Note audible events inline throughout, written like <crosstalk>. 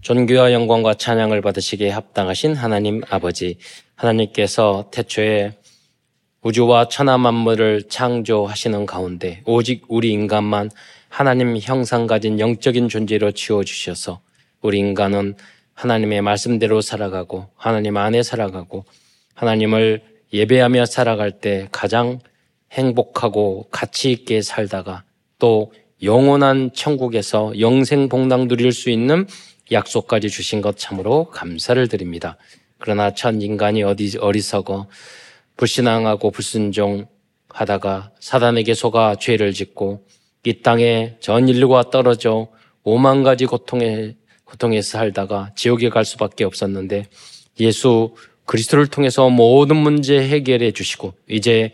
존귀와 영광과 찬양을 받으시기에 합당하신 하나님 아버지, 하나님께서 태초에 우주와 천하 만물을 창조하시는 가운데 오직 우리 인간만 하나님 형상 가진 영적인 존재로 지어 주셔서 우리 인간은 하나님의 말씀대로 살아가고 하나님 안에 살아가고 하나님을 예배하며 살아갈 때 가장 행복하고 가치 있게 살다가 또 영원한 천국에서 영생 복락 누릴 수 있는 약속까지 주신 것 참으로 감사를 드립니다. 그러나 천 인간이 어디 어리석어 불신앙하고 불순종하다가 사단에게 속아 죄를 짓고 이 땅에 전 인류가 떨어져 오만 가지 고통에 고통에 살다가 지옥에 갈 수밖에 없었는데 예수 그리스도를 통해서 모든 문제 해결해 주시고 이제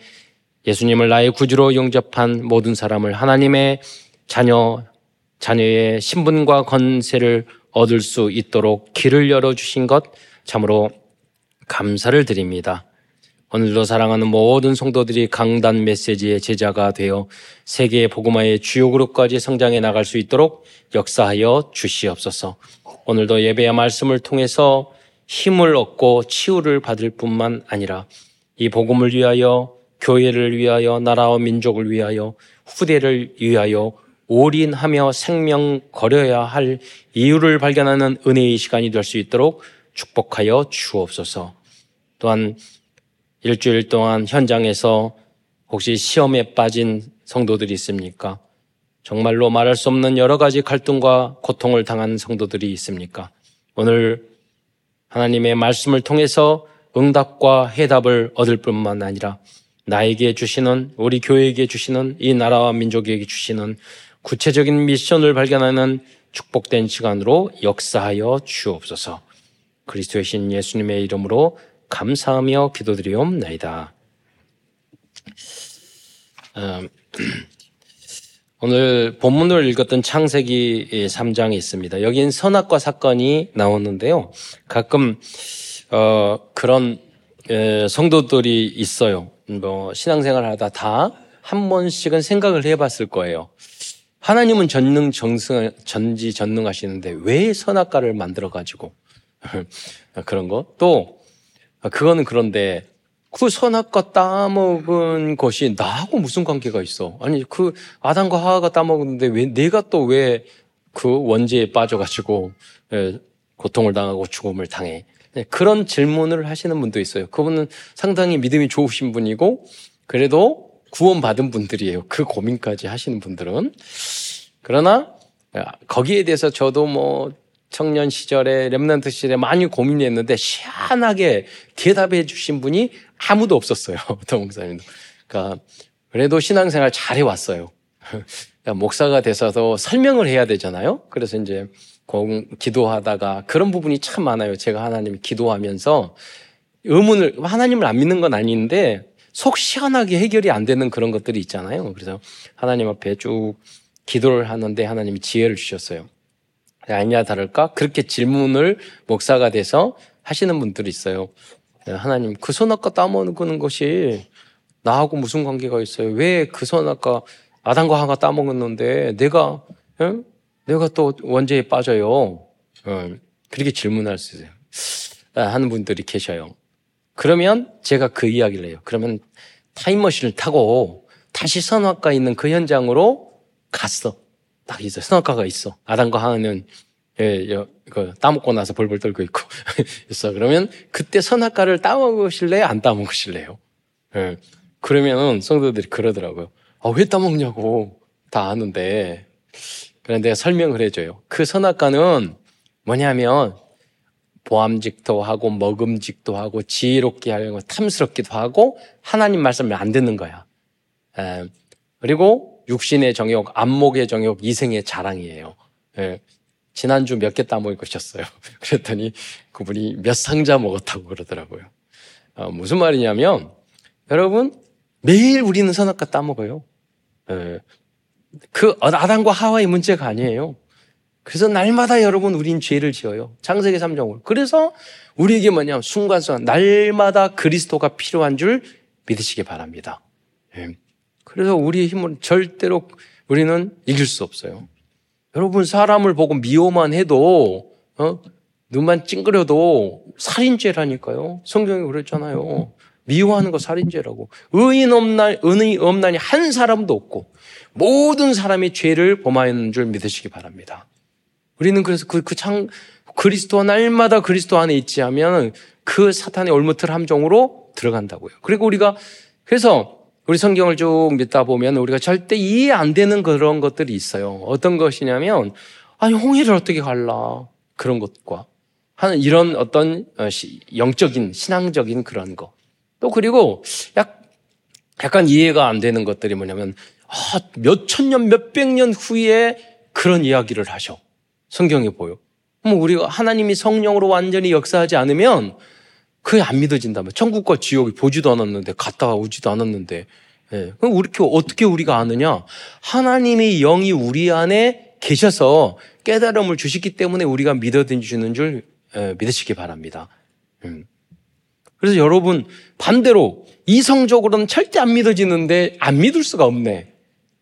예수님을 나의 구주로 영접한 모든 사람을 하나님의 자녀 자녀의 신분과 건세를 얻을 수 있도록 길을 열어 주신 것 참으로 감사를 드립니다. 오늘도 사랑하는 모든 성도들이 강단 메시지의 제자가 되어 세계의 복음화의 주요 그룹까지 성장해 나갈 수 있도록 역사하여 주시옵소서. 오늘도 예배의 말씀을 통해서 힘을 얻고 치유를 받을 뿐만 아니라 이 복음을 위하여 교회를 위하여 나라와 민족을 위하여 후대를 위하여 올인하며 생명 거려야 할 이유를 발견하는 은혜의 시간이 될 수 있도록 축복하여 주옵소서. 또한 일주일 동안 현장에서 혹시 시험에 빠진 성도들이 있습니까? 정말로 말할 수 없는 여러 가지 갈등과 고통을 당한 성도들이 있습니까? 오늘 하나님의 말씀을 통해서 응답과 해답을 얻을 뿐만 아니라 나에게 주시는 우리 교회에게 주시는 이 나라와 민족에게 주시는 구체적인 미션을 발견하는 축복된 시간으로 역사하여 주옵소서. 그리스도의 신 예수님의 이름으로 감사하며 기도드리옵나이다. 어, <clears throat> 오늘 본문을 읽었던 창세기 3장이 있습니다. 여긴 선악과 사건이 나오는데요. 가끔 어, 그런 에, 성도들이 있어요. 뭐 신앙생활 하다 다 한 번씩은 생각을 해봤을 거예요. 하나님은 전능 정승 전지 전능하시는데 왜 선악과를 만들어 가지고 <laughs> 그런 거? 또 그거는 그런데 그 선악과 따먹은 것이 나하고 무슨 관계가 있어? 아니 그 아담과 하하가 따먹었는데 왜 내가 또 왜 그 원죄에 빠져가지고 예, 고통을 당하고 죽음을 당해? 네, 그런 질문을 하시는 분도 있어요. 그분은 상당히 믿음이 좋으신 분이고 그래도 구원받은 분들이에요. 그 고민까지 하시는 분들은. 그러나 거기에 대해서 저도 뭐 청년 시절에 렘넌트 시절에 많이 고민했는데 시원하게 대답해 주신 분이 아무도 없었어요. <laughs> 어떤 목사님도. 그러니까 그래도 신앙생활 잘 해 왔어요. 그러니까 목사가 돼서도 설명을 해야 되잖아요. 그래서 이제 공, 기도하다가 그런 부분이 참 많아요. 제가 하나님 기도하면서 의문을 하나님을 안 믿는 건 아닌데 속 시원하게 해결이 안 되는 그런 것들이 있잖아요. 그래서 하나님 앞에 쭉 기도를 하는데 하나님이 지혜를 주셨어요. 아니냐 다를까? 그렇게 질문을 목사가 돼서 하시는 분들이 있어요. 하나님, 그 선악과 따먹는 것이 나하고 무슨 관계가 있어요? 왜 그 선악과 아담과 하가 따먹었는데 내가, 에? 내가 또 원죄에 빠져요? 어, 그렇게 질문할 수 있어요. 하는 분들이 계셔요. 그러면 제가 그 이야기를 해요. 그러면 타임머신을 타고 다시 선악과 있는 그 현장으로 갔어. 딱 있어. 선악과가 있어. 아담과 하는 예, 여, 그 따먹고 나서 벌벌 떨고 있고 <laughs> 있어. 그러면 그때 선악과를 따먹으실래요? 안 따먹으실래요? 예. 그러면은 성도들이 그러더라고요. 아, 왜 따먹냐고 다 아는데. 그런데 설명을 해줘요. 그 선악과는 뭐냐면 보암직도 하고 먹음직도 하고 지혜롭게 하고 탐스럽기도 하고 하나님 말씀을 안 듣는 거야. 에, 그리고 육신의 정욕, 안목의 정욕, 이생의 자랑이에요. 에, 지난주 몇 개 따먹을 것이었어요. <laughs> 그랬더니 그분이 몇 상자 먹었다고 그러더라고요. 어, 무슨 말이냐면 여러분 매일 우리는 선악과 따먹어요. 에, 그 아담과 하와의 문제가 아니에요. 그래서 날마다 여러분 우린 죄를 지어요. 창세기 3장으로. 그래서 우리에게 뭐냐 순간순간 날마다 그리스도가 필요한 줄 믿으시기 바랍니다. 예. 그래서 우리의 힘은 절대로 우리는 이길 수 없어요. 여러분 사람을 보고 미워만 해도 어? 눈만 찡그려도 살인죄라니까요. 성경이 그랬잖아요. 미워하는 거 살인죄라고. 의인 없나, 의인 없나니 한 사람도 없고 모든 사람이 죄를 범하였는 줄 믿으시기 바랍니다. 우리는 그래서 그, 그 창, 그리스도와 날마다 그리스도 안에 있지 하면 그 사탄의 올무틀 함정으로 들어간다고요. 그리고 우리가 그래서 우리 성경을 쭉 믿다 보면 우리가 절대 이해 안 되는 그런 것들이 있어요. 어떤 것이냐면 아니 홍해를 어떻게 갈라 그런 것과 하는 이런 어떤 어, 영적인 신앙적인 그런 거. 또 그리고 약 약간 이해가 안 되는 것들이 뭐냐면 아, 몇천 년, 몇백 년 후에 그런 이야기를 하셔. 성경에 보여. 뭐 우리가 하나님이 성령으로 완전히 역사하지 않으면 그게 안 믿어진다면 천국과 지옥이 보지도 않았는데 갔다가 오지도 않았는데 예. 그럼 이렇게 어떻게 우리가 아느냐? 하나님의 영이 우리 안에 계셔서 깨달음을 주시기 때문에 우리가 믿어주는 줄 예, 믿으시기 바랍니다. 음. 그래서 여러분 반대로 이성적으로는 절대 안 믿어지는데 안 믿을 수가 없네.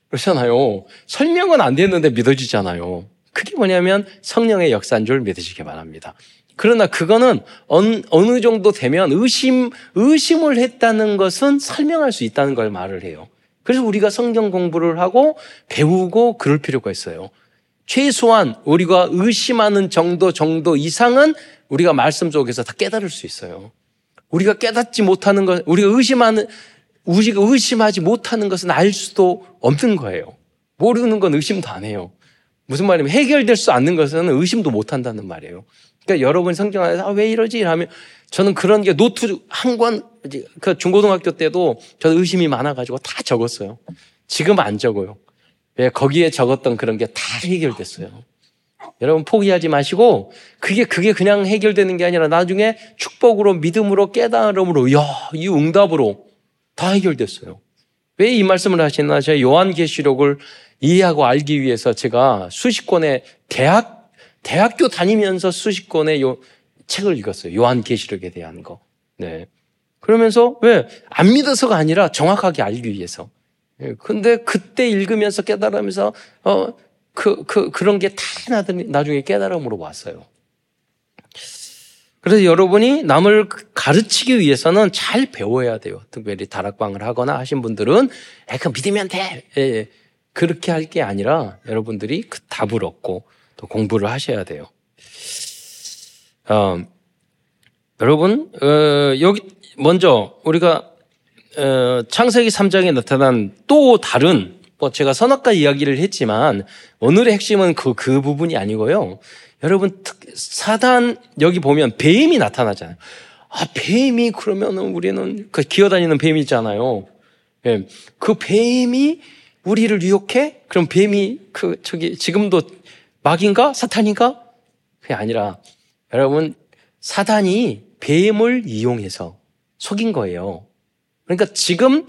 그렇잖아요. 설명은 안 됐는데 믿어지잖아요. 그게 뭐냐면 성령의 역사인 줄 믿으시기 바랍니다. 그러나 그거는 어느 정도 되면 의심, 의심을 했다는 것은 설명할 수 있다는 걸 말을 해요. 그래서 우리가 성경 공부를 하고 배우고 그럴 필요가 있어요. 최소한 우리가 의심하는 정도 정도 이상은 우리가 말씀 속에서 다 깨달을 수 있어요. 우리가 깨닫지 못하는 것, 우리가 의심하는, 우리가 의심하지 못하는 것은 알 수도 없는 거예요. 모르는 건 의심도 안 해요. 무슨 말이냐면 해결될 수 않는 것은 의심도 못 한다는 말이에요. 그러니까 여러분 성경 안에서 아, 왜 이러지? 하면 저는 그런 게 노트 한 권, 그 중고등학교 때도 저는 의심이 많아가지고 다 적었어요. 지금 안 적어요. 왜 거기에 적었던 그런 게 다 해결됐어요. 여러분 포기하지 마시고 그게 그게 그냥 해결되는 게 아니라 나중에 축복으로 믿음으로 깨달음으로 야, 이 응답으로 다 해결됐어요. 왜 이 말씀을 하시나 제가 요한계시록을 이해하고 알기 위해서 제가 수십 권의 대학 대학교 다니면서 수십 권의 요 책을 읽었어요. 요한계시록에 대한 거. 네. 그러면서 왜 안 믿어서가 아니라 정확하게 알기 위해서. 예, 근데 그때 읽으면서 깨달으면서 어 그, 그, 그 런 게 다 나중에 깨달음으로 왔어요. 그래서 여러분이 남을 가르치기 위해서는 잘 배워야 돼요. 특별히 다락방을 하거나 하신 분들은, 에, 그 믿으면 돼. 예, 예. 그렇게 할 게 아니라 여러분들이 그 답을 얻고 또 공부를 하셔야 돼요. 어, 여러분, 어, 여기, 먼저 우리가, 어, 창세기 3장에 나타난 또 다른 뭐 제가 선악과 이야기를 했지만 오늘의 핵심은 그, 그 부분이 아니고요. 여러분, 사단, 여기 보면 뱀이 나타나잖아요. 아, 뱀이 그러면 우리는 그 기어다니는 뱀이 있잖아요. 예. 그 뱀이 우리를 유혹해? 그럼 뱀이 그, 저기, 지금도 막인가? 사탄인가? 그게 아니라, 여러분, 사단이 뱀을 이용해서 속인 거예요. 그러니까 지금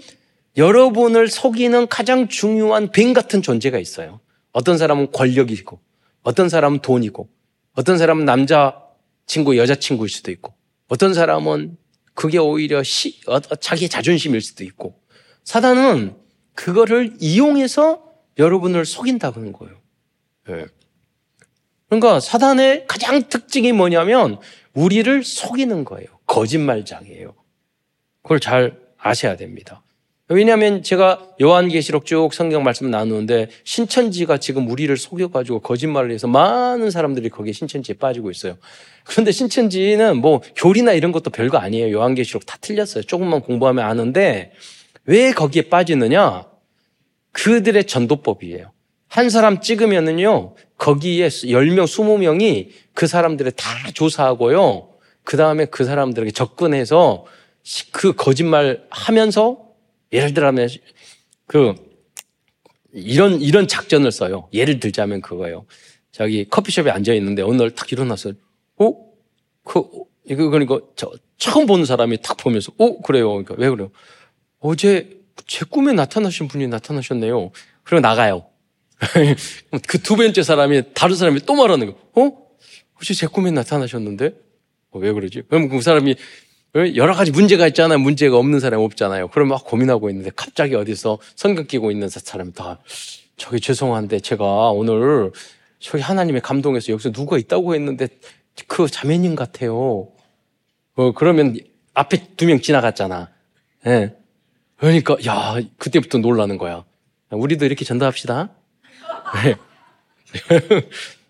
여러분을 속이는 가장 중요한 뱀 같은 존재가 있어요. 어떤 사람은 권력이고, 어떤 사람은 돈이고, 어떤 사람은 남자 친구, 여자 친구일 수도 있고, 어떤 사람은 그게 오히려 시, 어, 자기 자존심일 수도 있고, 사단은 그거를 이용해서 여러분을 속인다는 거예요. 네. 그러니까 사단의 가장 특징이 뭐냐면 우리를 속이는 거예요. 거짓말장이에요. 그걸 잘 아셔야 됩니다. 왜냐하면 제가 요한계시록 쭉 성경 말씀 나누는데 신천지가 지금 우리를 속여가지고 거짓말을 해서 많은 사람들이 거기에 신천지에 빠지고 있어요. 그런데 신천지는 뭐 교리나 이런 것도 별거 아니에요. 요한계시록 다 틀렸어요. 조금만 공부하면 아는데 왜 거기에 빠지느냐? 그들의 전도법이에요. 한 사람 찍으면은요, 거기에 10명, 20명이 그 사람들을 다 조사하고요. 그 다음에 그 사람들에게 접근해서 그 거짓말 하면서 예를 들면 그 이런 이런 작전을 써요. 예를 들자면 그거예요. 저기 커피숍에 앉아 있는데 오늘 딱 일어나서 어? 그 이거 그러니까 저 처음 보는 사람이 딱 보면서 어 그래요. 그러니까 왜 그래요? 어제 제 꿈에 나타나신 분이 나타나셨네요. 그리고 나가요. <laughs> 그 두 번째 사람이 다른 사람이 또 말하는 거. 어? 혹시 제 꿈에 나타나셨는데? 어, 왜 그러지? 그럼 그 사람이 여러 가지 문제가 있잖아요. 문제가 없는 사람이 없잖아요. 그럼 막 고민하고 있는데 갑자기 어디서 성경 끼고 있는 사람이 다 저기 죄송한데 제가 오늘 저기 하나님의 감동에서 여기서 누가 있다고 했는데 그 자매님 같아요. 어, 그러면 앞에 두 명 지나갔잖아. 예. 그러니까, 야, 그때부터 놀라는 거야. 우리도 이렇게 전도합시다. 네. <laughs>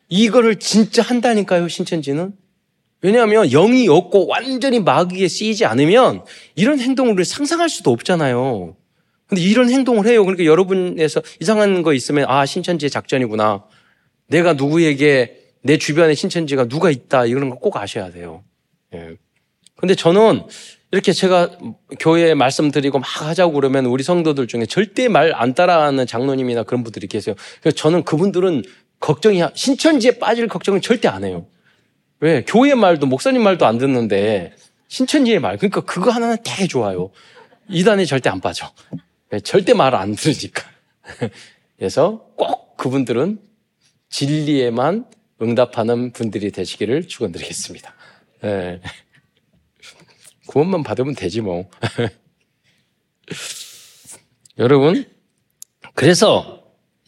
이거를 진짜 한다니까요, 신천지는. 왜냐하면 영이 없고 완전히 마귀에 쓰이지 않으면 이런 행동을 상상할 수도 없잖아요. 근데 이런 행동을 해요. 그러니까 여러분에서 이상한 거 있으면 아, 신천지의 작전이구나. 내가 누구에게 내 주변에 신천지가 누가 있다. 이런 거 꼭 아셔야 돼요. 예. 근데 저는 이렇게 제가 교회에 말씀드리고 막 하자고 그러면 우리 성도들 중에 절대 말 안 따라하는 장로님이나 그런 분들이 계세요. 그래서 저는 그분들은 걱정이, 신천지에 빠질 걱정은 절대 안 해요. 왜? 교회 말도, 목사님 말도 안 듣는데, 신천지의 말. 그러니까 그거 하나는 되게 좋아요. 이단에 절대 안 빠져. 절대 말안 들으니까. <laughs> 그래서 꼭 그분들은 진리에만 응답하는 분들이 되시기를 축원드리겠습니다. 네. 구원만 받으면 되지 뭐. <laughs> 여러분, 그래서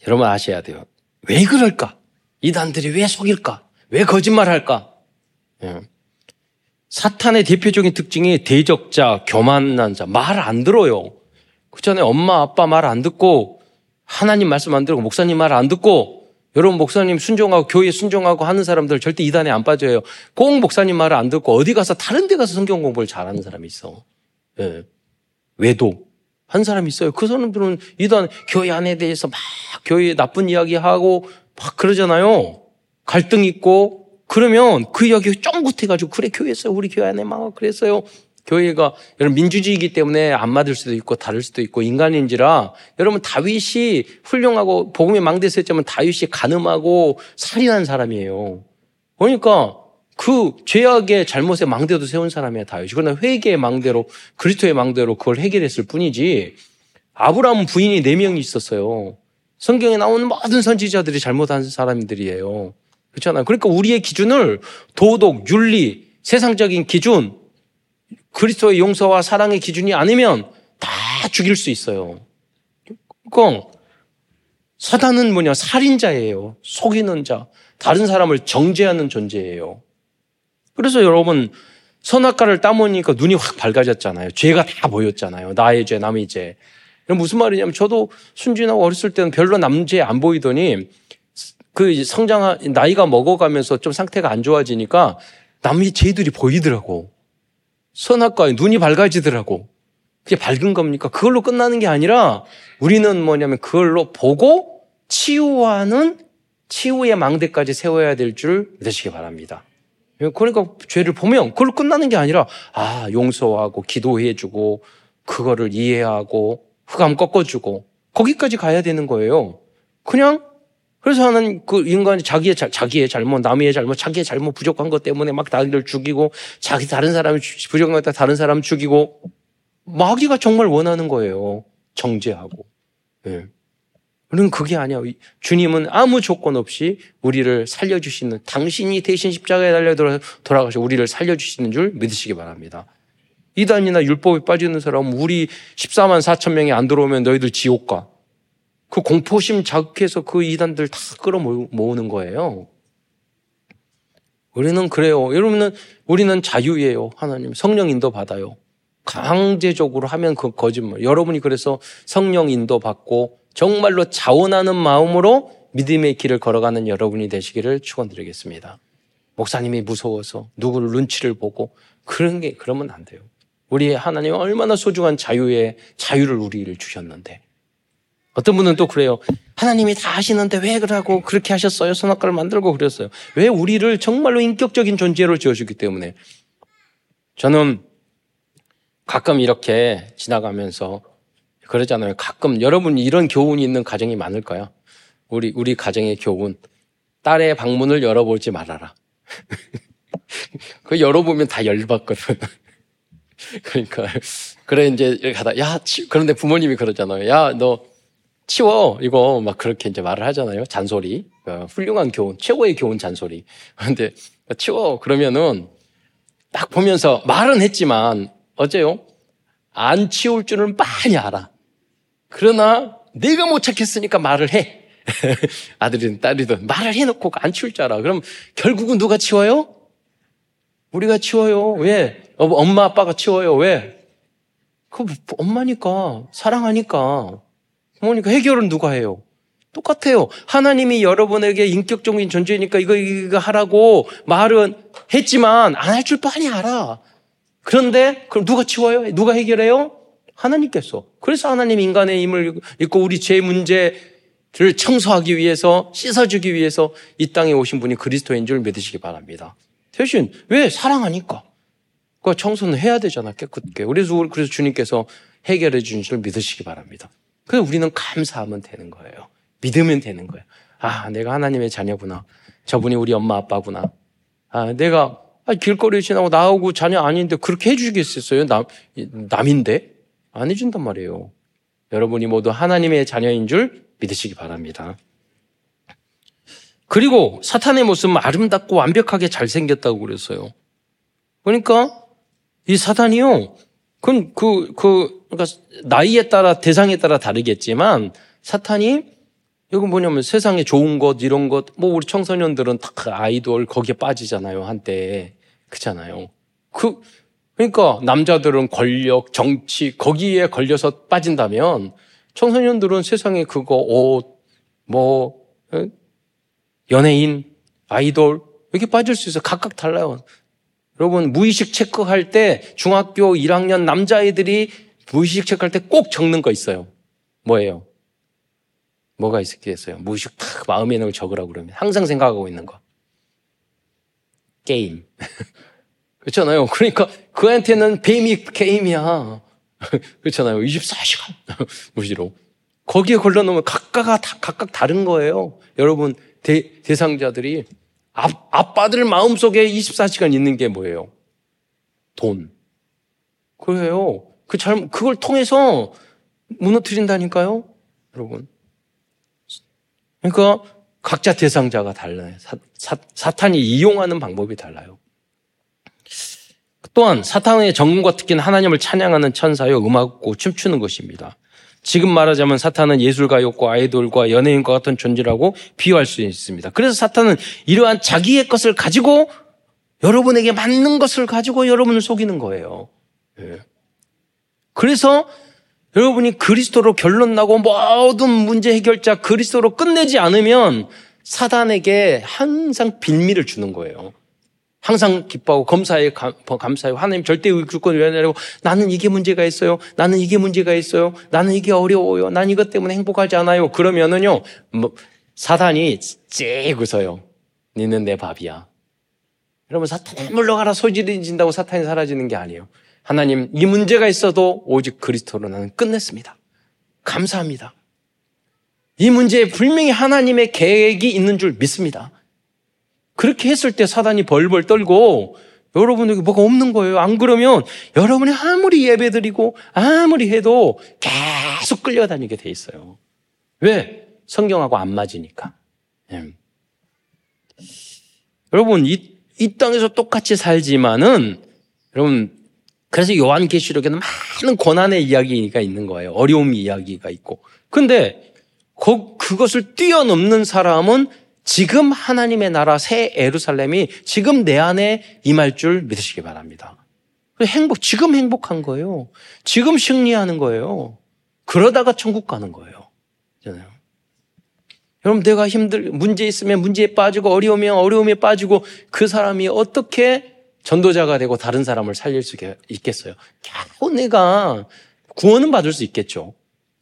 여러분 아셔야 돼요. 왜 그럴까? 이단들이 왜 속일까? 왜 거짓말할까? 예. 사탄의 대표적인 특징이 대적자, 교만한 자, 말 안 들어요. 그 전에 엄마, 아빠 말 안 듣고 하나님 말씀 안 들고 목사님 말 안 듣고 여러분 목사님 순종하고 교회 순종하고 하는 사람들 절대 이단에 안 빠져요. 꼭 목사님 말을 안 듣고 어디 가서 다른 데 가서 성경 공부를 잘하는 사람이 있어. 예. 외도 한 사람이 있어요. 그 사람들은 이단 교회 안에 대해서 막 교회 나쁜 이야기하고 막 그러잖아요. 갈등 있고 그러면 그 이야기 쫑긋해가지고 그래 교회에서 우리 교회 안에 막 그랬어요. 교회가 여러분 민주주의이기 때문에 안 맞을 수도 있고 다를 수도 있고 인간인지라 여러분 다윗이 훌륭하고 복음의 망대에 었지만 다윗이 가늠하고 살인한 사람이에요. 그러니까 그 죄악의 잘못의 망대도 세운 사람이야 다윗이. 그러나 회개의 망대로 그리스도의 망대로 그걸 해결했을 뿐이지. 아브라함 부인이 네 명이 있었어요. 성경에 나오는 모든 선지자들이 잘못한 사람들이에요. 그렇잖아요. 그러니까 우리의 기준을 도덕, 윤리, 세상적인 기준, 그리스도의 용서와 사랑의 기준이 아니면 다 죽일 수 있어요. 그러니까 사단은 뭐냐? 살인자예요. 속이는 자. 다른 사람을 정죄하는 존재예요. 그래서 여러분 선악과를 따먹으니까 눈이 확 밝아졌잖아요. 죄가 다 보였잖아요. 나의 죄, 남의 죄. 무슨 말이냐면 저도 순진하고 어렸을 때는 별로 남죄 안 보이더니 그 성장 나이가 먹어가면서 좀 상태가 안 좋아지니까 남의 죄들이 보이더라고. 선악과에 눈이 밝아지더라고. 그게 밝은 겁니까? 그걸로 끝나는 게 아니라 우리는 뭐냐면 그걸로 보고 치유하는 치유의 망대까지 세워야 될 줄 믿으시기 바랍니다. 그러니까 죄를 보면 그걸로 끝나는 게 아니라 아 용서하고 기도해주고 그거를 이해하고 흑암 꺾어주고 거기까지 가야 되는 거예요. 그냥 그래서 하는 그 인간이 자기의, 자기의 잘못, 남의 잘못, 자기의 잘못 부족한 것 때문에 막 나를 죽이고, 자기 다른 사람이 부족한 것 다른 사람 죽이고, 마귀가 정말 원하는 거예요. 정죄하고. 예. 우리는 그게 아니야. 주님은 아무 조건 없이 우리를 살려주시는, 당신이 대신 십자가에 달려 돌아가셔 우리를 살려주시는 줄 믿으시기 바랍니다. 이단이나 율법에 빠지는 사람은 우리 14만 4천 명이 안 들어오면 너희들 지옥 가. 그 공포심 자극해서 그 이단들 다 끌어모으는 거예요. 우리는 그래요. 여러분은 우리는 자유예요. 하나님 성령 인도 받아요. 강제적으로 하면 그 거짓말. 여러분이 그래서 성령 인도 받고 정말로 자원하는 마음으로 믿음의 길을 걸어가는 여러분이 되시기를 축원드리겠습니다. 목사님이 무서워서 누구를 눈치를 보고 그런 게 그러면 안 돼요. 우리 하나님 얼마나 소중한 자유의 자유를 우리를 주셨는데 어떤 분은 또 그래요. 하나님이 다 하시는데 왜 그러고 그렇게 하셨어요? 선악과를 만들고 그랬어요. 왜 우리를 정말로 인격적인 존재로 지어주기 때문에. 저는 가끔 이렇게 지나가면서 그러잖아요. 가끔 여러분 이런 교훈이 있는 가정이 많을까요? 우리, 우리 가정의 교훈. 딸의 방문을 열어보지 말아라. <laughs> 그 열어보면 다 열받거든. <laughs> 그러니까. 그래, 이제 이렇게 하다, 야, 그런데 부모님이 그러잖아요. 야, 너 치워 이거 막 그렇게 이제 말을 하잖아요. 잔소리. 어, 훌륭한 교훈, 최고의 교훈 잔소리. <laughs> 그런데 치워 그러면은 딱 보면서 말은 했지만 어째요? 안 치울 줄은 많이 알아. 그러나 내가 못 찾겠으니까 말을 해. <laughs> 아들이든 딸이든 말을 해놓고 안 치울 줄 알아. 그럼 결국은 누가 치워요? 우리가 치워요. 왜? 엄마 아빠가 치워요. 왜? 그 엄마니까 사랑하니까 부모니까 해결은 누가 해요? 똑같아요. 하나님이 여러분에게 인격적인 존재니까 이거 이거 하라고 말은 했지만 안 할 줄 뻔히 알아. 그런데 그럼 누가 치워요? 누가 해결해요? 하나님께서. 그래서 하나님 인간의 힘을 입고 우리 죄 문제를 청소하기 위해서 씻어주기 위해서 이 땅에 오신 분이 그리스도인 줄 믿으시기 바랍니다. 대신 왜 사랑하니까. 그 청소는 해야 되잖아 깨끗게. 그래서 그래서 주님께서 해결해 주신 줄 믿으시기 바랍니다. 그래서 우리는 감사하면 되는 거예요. 믿으면 되는 거예요. 아, 내가 하나님의 자녀구나. 저분이 우리 엄마 아빠구나. 아, 내가 아, 길거리 지나고 나오고 자녀 아닌데 그렇게 해주겠어요? 남, 남인데? 안 해준단 말이에요. 여러분이 모두 하나님의 자녀인 줄 믿으시기 바랍니다. 그리고 사탄의 모습은 아름답고 완벽하게 잘생겼다고 그랬어요. 그러니까 이 사탄이요. 그건 그, 그, 그러니까 나이에 따라 대상에 따라 다르겠지만 사탄이 이건 뭐냐면 세상에 좋은 것, 이런 것, 뭐 우리 청소년들은 다 아이돌 거기에 빠지잖아요, 한때. 그잖아요. 그, 그러니까 남자들은 권력, 정치, 거기에 걸려서 빠진다면 청소년들은 세상에 그거, 옷, 뭐, 연예인, 아이돌, 이렇게 빠질 수 있어. 각각 달라요. 여러분, 무의식 체크할 때 중학교 1학년 남자애들이 무의식 체크할 때 꼭 적는 거 있어요. 뭐예요? 뭐가 있겠어요? 무의식 탁 마음에 있는 걸 적으라고 그러면 항상 생각하고 있는 거. 게임. <laughs> 그렇잖아요. 그러니까 그한테는 뱀이 게임이야. <laughs> 그렇잖아요. 24시간 <laughs> 무시로. 거기에 걸러놓으면 각각 다 각각 다른 거예요. 여러분 대, 대상자들이 아, 아빠들 마음속에 24시간 있는 게 뭐예요? 돈. 그래요. 그 잘, 그걸 통해서 무너뜨린다니까요? 여러분. 그러니까 각자 대상자가 달라요. 사, 사, 사탄이 이용하는 방법이 달라요. 또한 사탄의 전문과 특기는 하나님을 찬양하는 천사요, 음악고 춤추는 것입니다. 지금 말하자면 사탄은 예술가였고 아이돌과 연예인과 같은 존재라고 비유할 수 있습니다. 그래서 사탄은 이러한 자기의 것을 가지고 여러분에게 맞는 것을 가지고 여러분을 속이는 거예요. 예. 그래서 여러분이 그리스도로 결론 나고 모든 문제 해결자 그리스도로 끝내지 않으면 사단에게 항상 빌미를 주는 거예요. 항상 기뻐하고 검사에 감사해요. 하나님 절대 의주권을 왜냐고 나는 이게 문제가 있어요. 나는 이게 문제가 있어요. 나는 이게 어려워요. 난 이것 때문에 행복하지 않아요. 그러면은요, 뭐, 사단이 째고 웃어요. 니는 내 밥이야. 여러분, 사탄 물러가라 소질이 진다고 사탄이 사라지는 게 아니에요. 하나님, 이 문제가 있어도 오직 그리스도로 나는 끝냈습니다. 감사합니다. 이 문제에 분명히 하나님의 계획이 있는 줄 믿습니다. 그렇게 했을 때 사단이 벌벌 떨고 여러분에게 뭐가 없는 거예요. 안 그러면 여러분이 아무리 예배 드리고 아무리 해도 계속 끌려다니게 돼 있어요. 왜? 성경하고 안 맞으니까. 네. 여러분 이, 이 땅에서 똑같이 살지만은 여러분 그래서 요한계시록에는 많은 고난의 이야기가 있는 거예요. 어려움 이야기가 있고. 근데 그, 그것을 뛰어넘는 사람은 지금 하나님의 나라 새 에루살렘이 지금 내 안에 임할 줄 믿으시기 바랍니다. 행복, 지금 행복한 거예요. 지금 승리하는 거예요. 그러다가 천국 가는 거예요. 잖아요. 여러분, 내가 힘들, 문제 있으면 문제에 빠지고 어려우면 어려움에 빠지고 그 사람이 어떻게 전도자가 되고 다른 사람을 살릴 수 있겠어요? 겨우 내가 구원은 받을 수 있겠죠.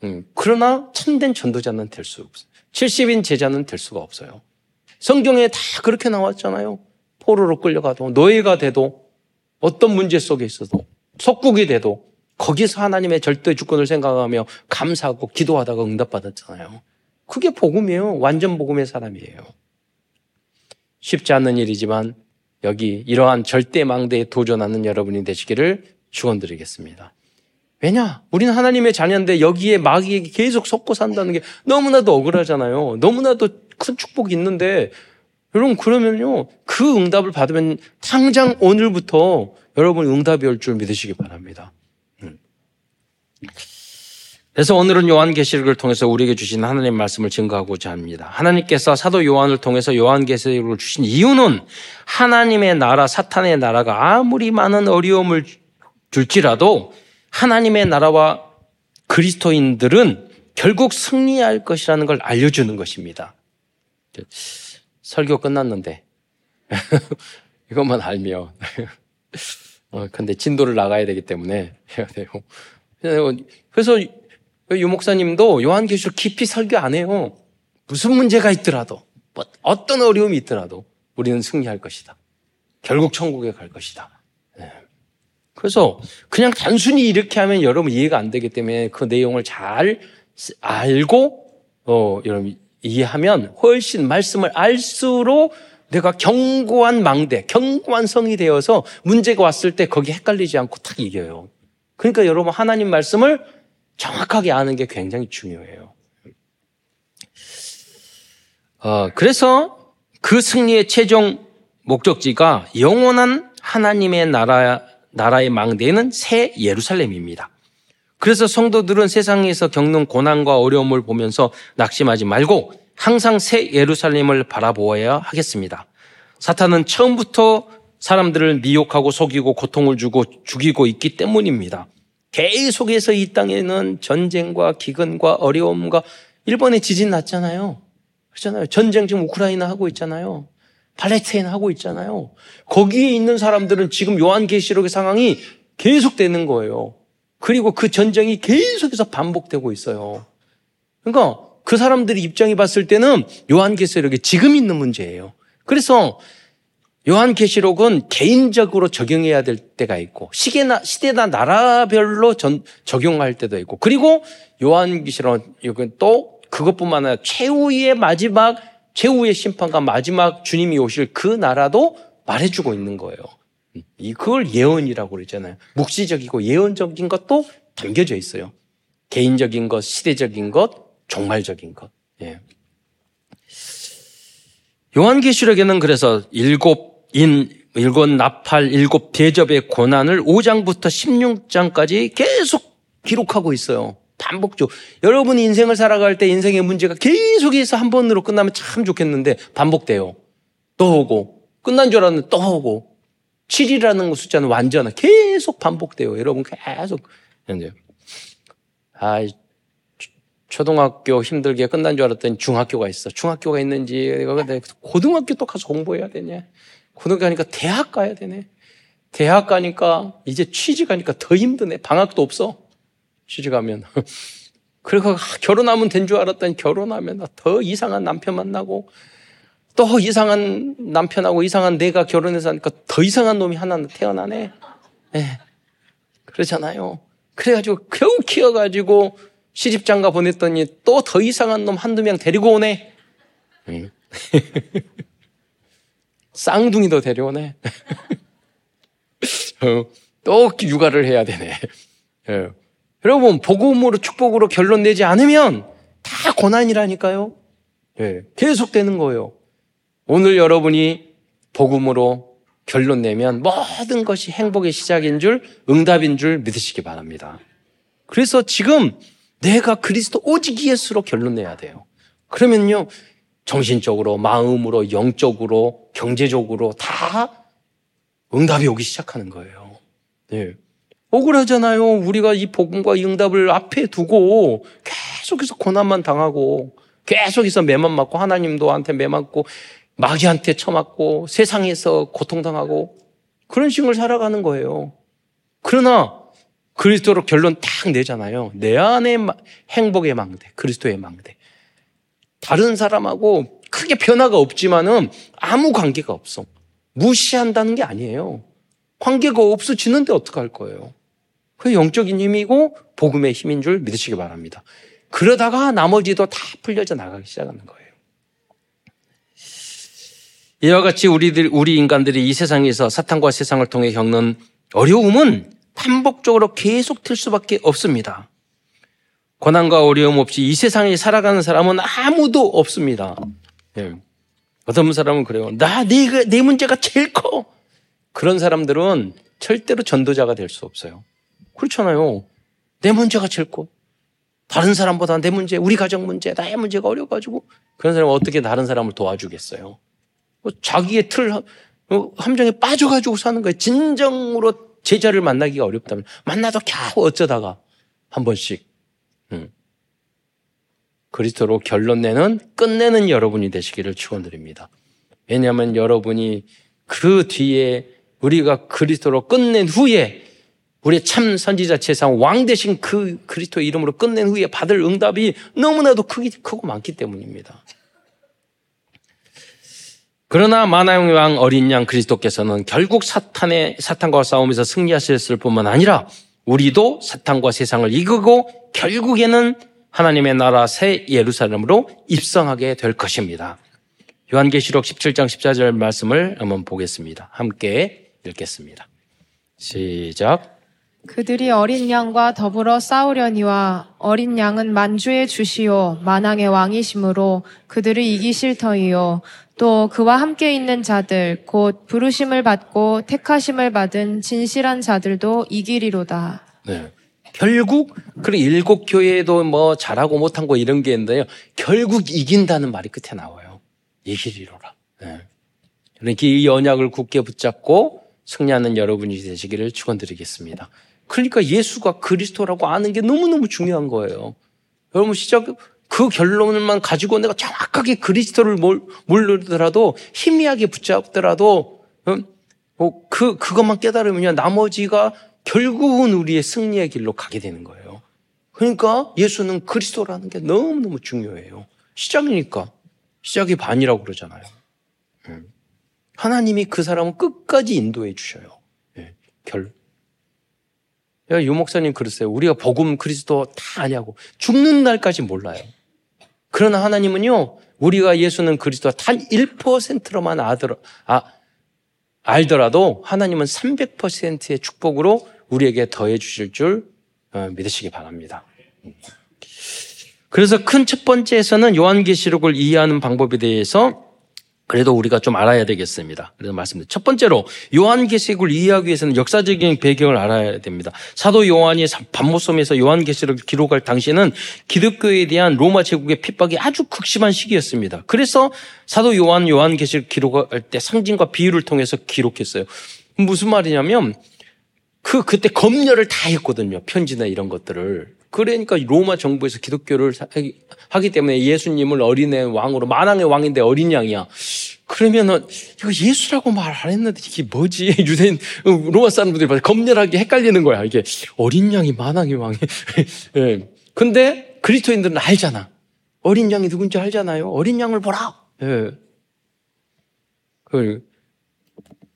음, 그러나 참된 전도자는 될 수 없어요. 70인 제자는 될 수가 없어요. 성경에 다 그렇게 나왔잖아요. 포로로 끌려가도 노예가 돼도 어떤 문제 속에 있어도 속국이 돼도 거기서 하나님의 절대 주권을 생각하며 감사하고 기도하다가 응답받았잖아요. 그게 복음이에요. 완전 복음의 사람이에요. 쉽지 않는 일이지만 여기 이러한 절대 망대에 도전하는 여러분이 되시기를 축원드리겠습니다. 왜냐? 우리는 하나님의 자녀인데 여기에 마귀에게 계속 속고 산다는 게 너무나도 억울하잖아요. 너무나도 큰 축복이 있는데 여러분 그러면요 그 응답을 받으면 당장 오늘부터 여러분 응답이 올 줄 믿으시기 바랍니다. 음. 그래서 오늘은 요한계시록을 통해서 우리에게 주신 하나님의 말씀을 증거하고자 합니다. 하나님께서 사도 요한을 통해서 요한계시록을 주신 이유는 하나님의 나라, 사탄의 나라가 아무리 많은 어려움을 줄지라도 하나님의 나라와 그리스도인들은 결국 승리할 것이라는 걸 알려주는 것입니다. 설교 끝났는데 <laughs> 이것만 알면 <laughs> 어, 근데 진도를 나가야 되기 때문에 해야 돼요. 그래서 유 목사님도 요한계시록 깊이 설교 안 해요. 무슨 문제가 있더라도, 뭐 어떤 어려움이 있더라도 우리는 승리할 것이다. 결국 천국에 갈 것이다. 네. 그래서 그냥 단순히 이렇게 하면 여러분 이해가 안 되기 때문에 그 내용을 잘 알고 어, 여러분 이해하면 훨씬 말씀을 알수록 내가 견고한 망대, 견고한 성이 되어서 문제가 왔을 때 거기 헷갈리지 않고 탁 이겨요. 그러니까 여러분 하나님 말씀을 정확하게 아는 게 굉장히 중요해요. 어, 그래서 그 승리의 최종 목적지가 영원한 하나님의 나라, 나라의 망대는 새 예루살렘입니다. 그래서 성도들은 세상에서 겪는 고난과 어려움을 보면서 낙심하지 말고 항상 새 예루살렘을 바라보아야 하겠습니다. 사탄은 처음부터 사람들을 미혹하고 속이고 고통을 주고 죽이고 있기 때문입니다. 계속해서 이 땅에는 전쟁과 기근과 어려움과 일본에 지진 났잖아요. 그렇잖아요. 전쟁 지금 우크라이나 하고 있잖아요. 팔레스타인 하고 있잖아요. 거기에 있는 사람들은 지금 요한계시록의 상황이 계속되는 거예요. 그리고 그 전쟁이 계속해서 반복되고 있어요. 그러니까 그 사람들이 입장이 봤을 때는 요한계시록이 지금 있는 문제예요. 그래서 요한계시록은 개인적으로 적용해야 될 때가 있고 시계나 시대나 나라별로 전, 적용할 때도 있고 그리고 요한계시록은 또 그것뿐만 아니라 최후의 마지막 최후의 심판과 마지막 주님이 오실 그 나라도 말해주고 있는 거예요. 이 그걸 예언이라고 그러잖아요. 묵시적이고 예언적인 것도 담겨져 있어요. 개인적인 것, 시대적인 것, 종말적인 것. 예. 요한계시록에는 그래서 일곱 인, 일곱 나팔, 일곱 대접의 고난을 5장부터 16장까지 계속 기록하고 있어요. 반복적. 여러분이 인생을 살아갈 때 인생의 문제가 계속해서 한 번으로 끝나면 참 좋겠는데 반복돼요. 또 오고, 끝난 줄 알았는데 또 오고, 7이라는 숫자는 완전한 계속 반복돼요. 여러분 계속. 현재. 아, 초등학교 힘들게 끝난 줄 알았더니 중학교가 있어. 중학교가 있는지, 고등학교 또 가서 공부해야 되냐. 고등학교 가니까 대학 가야 되네. 대학 가니까 이제 취직 하니까 더 힘드네. 방학도 없어. 취직하면. <laughs> 그래서 결혼하면 된 줄 알았더니 결혼하면 더 이상한 남편 만나고 또 이상한 남편하고 이상한 내가 결혼해서 하니까 더 이상한 놈이 하나 태어나네. 네. 그러잖아요. 그래가지고 겨우 키워가지고 시집장가 보냈더니 또 더 이상한 놈 한두 명 데리고 오네. 응. <laughs> 쌍둥이도 데려오네. <laughs> 어, 또 육아를 해야 되네. 예. 여러분, 복음으로 축복으로 결론 내지 않으면 다 고난이라니까요. 예. 계속 되는 거예요. 오늘 여러분이 복음으로 결론 내면 모든 것이 행복의 시작인 줄, 응답인 줄 믿으시기 바랍니다. 그래서 지금 내가 그리스도 오직 예수로 결론 내야 돼요. 그러면요, 정신적으로, 마음으로, 영적으로, 경제적으로 다 응답이 오기 시작하는 거예요. 네. 억울하잖아요. 우리가 이 복음과 이 응답을 앞에 두고 계속해서 고난만 당하고 계속해서 매만 맞고 하나님도 한테 매 맞고 마귀한테 처맞고 세상에서 고통당하고 그런 식으로 살아가는 거예요. 그러나 그리스도로 결론 딱 내잖아요. 내 안의 행복의 망대, 그리스도의 망대. 다른 사람하고 크게 변화가 없지만은 아무 관계가 없어. 무시한다는 게 아니에요. 관계가 없어지는데 어떡할 거예요? 그 영적인 힘이고 복음의 힘인 줄 믿으시기 바랍니다. 그러다가 나머지도 다 풀려져 나가기 시작하는 거예요. 이와 같이 우리들, 우리 인간들이 이 세상에서 사탄과 세상을 통해 겪는 어려움은 반복적으로 계속될 수밖에 없습니다. 고난과 어려움 없이 이 세상에 살아가는 사람은 아무도 없습니다. 예. 어떤 사람은 그래요. 나, 내, 내 문제가 제일 커. 그런 사람들은 절대로 전도자가 될 수 없어요. 그렇잖아요. 내 문제가 제일 커. 다른 사람보다 내 문제, 우리 가정 문제, 나의 문제가 어려가지고 그런 사람은 어떻게 다른 사람을 도와주겠어요? 뭐 자기의 틀 어, 함정에 빠져가지고 사는 거예요. 진정으로 제자를 만나기가 어렵다면 만나도 겨우 어쩌다가 한 번씩 음. 그리스도로 결론 내는 끝내는 여러분이 되시기를 축원드립니다. 왜냐하면 여러분이 그 뒤에 우리가 그리스도로 끝낸 후에 우리의 참 선지자 최상 왕 대신 그 그리스도 이름으로 끝낸 후에 받을 응답이 너무나도 크기, 크고 많기 때문입니다. 그러나 마나용 왕 어린 양 그리스도께서는 결국 사탄의 사탄과 싸움에서 승리하셨을 뿐만 아니라 우리도 사탄과 세상을 이기고 결국에는 하나님의 나라 새 예루살렘으로 입성하게 될 것입니다. 요한계시록 17장 14절 말씀을 한번 보겠습니다. 함께 읽겠습니다. 시작. 그들이 어린 양과 더불어 싸우려니와 어린 양은 만주의 주시요 만왕의 왕이심으로 그들을 이기실 터이요 또 그와 함께 있는 자들 곧 부르심을 받고 택하심을 받은 진실한 자들도 이기리로다. 네. 결국 그 일곱 교회도 뭐 잘하고 못한 거 이런 게 있는데요. 결국 이긴다는 말이 끝에 나와요. 이기리로라. 네. 그러니까 이 언약을 굳게 붙잡고 승리하는 여러분이 되시기를 축원드리겠습니다. 그러니까 예수가 그리스도라고 아는 게 너무너무 중요한 거예요. 여러분 시작 그 결론만 가지고 내가 정확하게 그리스도를 모르더라도 희미하게 붙잡더라도 뭐그 그것만 깨달으면 나머지가 결국은 우리의 승리의 길로 가게 되는 거예요. 그러니까 예수는 그리스도라는 게 너무너무 중요해요. 시작이니까. 시작이 반이라고 그러잖아요. 음. 하나님이 그 사람을 끝까지 인도해 주셔요. 예, 결. 유 목사님 그러세요. 우리가 복음 그리스도 다 아냐고. 죽는 날까지 몰라요. 그러나 하나님은요, 우리가 예수는 그리스도 단 1%로만 아들, 아, 알더라도 하나님은 300%의 축복으로 우리에게 더해 주실 줄 어, 믿으시기 바랍니다. 그래서 큰 첫 번째에서는 요한계시록을 이해하는 방법에 대해서 그래도 우리가 좀 알아야 되겠습니다. 그래서 말씀드린 첫 번째로 요한계시록을 이해하기 위해서는 역사적인 배경을 알아야 됩니다. 사도 요한이 반모섬에서 요한계시록을 기록할 당시에는 기독교에 대한 로마 제국의 핍박이 아주 극심한 시기였습니다. 그래서 사도 요한 요한계시록 기록할 때 상징과 비유를 통해서 기록했어요. 무슨 말이냐면 그 그때 검열을 다 했거든요. 편지나 이런 것들을. 그러니까 로마 정부에서 기독교를 하기 때문에 예수님을 어린애 왕으로 만왕의 왕인데 어린 양이야. 그러면은 이거 예수라고 말 안 했는데 이게 뭐지? <laughs> 유대인 로마 사람들이 검열하게 헷갈리는 거야. 이게 어린 양이 만왕의 왕이. <laughs> 예. 근데 그리스도인들은 알잖아. 어린 양이 누군지 알잖아요. 어린 양을 보라. 예. 그,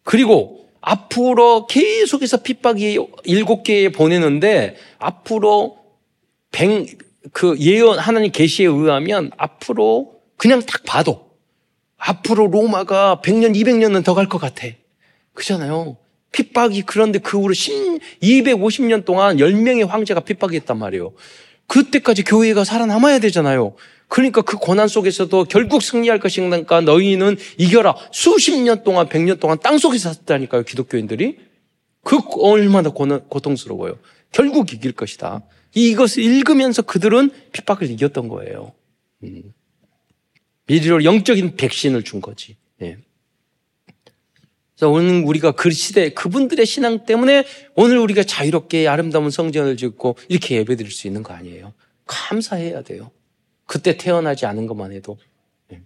그리고 앞으로 계속해서 핍박이 일곱 개에 보내는데 앞으로 백, 그 예언, 하나님 계시에 의하면 앞으로 그냥 딱 봐도 앞으로 로마가 100년, 200년은 더 갈 것 같아. 그잖아요. 핍박이 그런데 그 후로 250년 동안 10명의 황제가 핍박했단 말이에요. 그때까지 교회가 살아남아야 되잖아요. 그러니까 그 고난 속에서도 결국 승리할 것인가 너희는 이겨라. 수십 년 동안, 백년 동안 땅 속에서 샀다니까요, 기독교인들이. 그 얼마나 고통스러워요. 결국 이길 것이다. 이것을 읽으면서 그들은 핍박을 이겼던 거예요. 음. 미리로 영적인 백신을 준 거지. 예. 그래서 오늘 우리가 그 시대, 그분들의 신앙 때문에 오늘 우리가 자유롭게 아름다운 성전을 짓고 이렇게 예배 드릴 수 있는 거 아니에요. 감사해야 돼요. 그때 태어나지 않은 것만 해도. 예.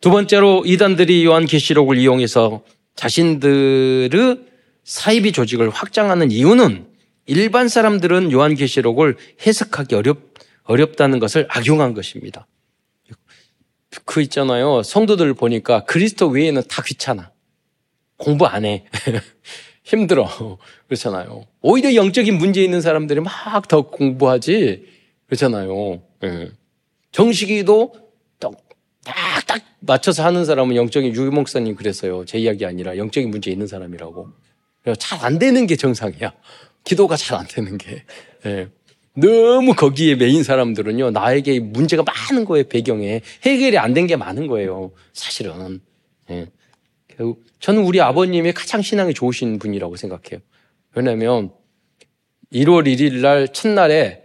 두 번째로 이단들이 요한계시록을 이용해서 자신들의 사이비 조직을 확장하는 이유는 일반 사람들은 요한계시록을 해석하기 어렵, 어렵다는 것을 악용한 것입니다. 그 있잖아요. 성도들 보니까 그리스도 외에는 다 귀찮아. 공부 안 해. <laughs> 힘들어. 그렇잖아요. 오히려 영적인 문제 있는 사람들이 막 더 공부하지. 그렇잖아요. 예. 정식이도 딱딱 맞춰서 하는 사람은 영적인 유기 목사님 그랬어요. 제 이야기 아니라 영적인 문제 있는 사람이라고. 잘 안 되는 게 정상이야. 기도가 잘 안 되는 게. 예. 너무 거기에 메인 사람들은요, 나에게 문제가 많은 거예요, 배경에. 해결이 안 된 게 많은 거예요, 사실은. 예. 저는 우리 아버님이 가장 신앙이 좋으신 분이라고 생각해요. 왜냐면, 1월 1일 날 첫날에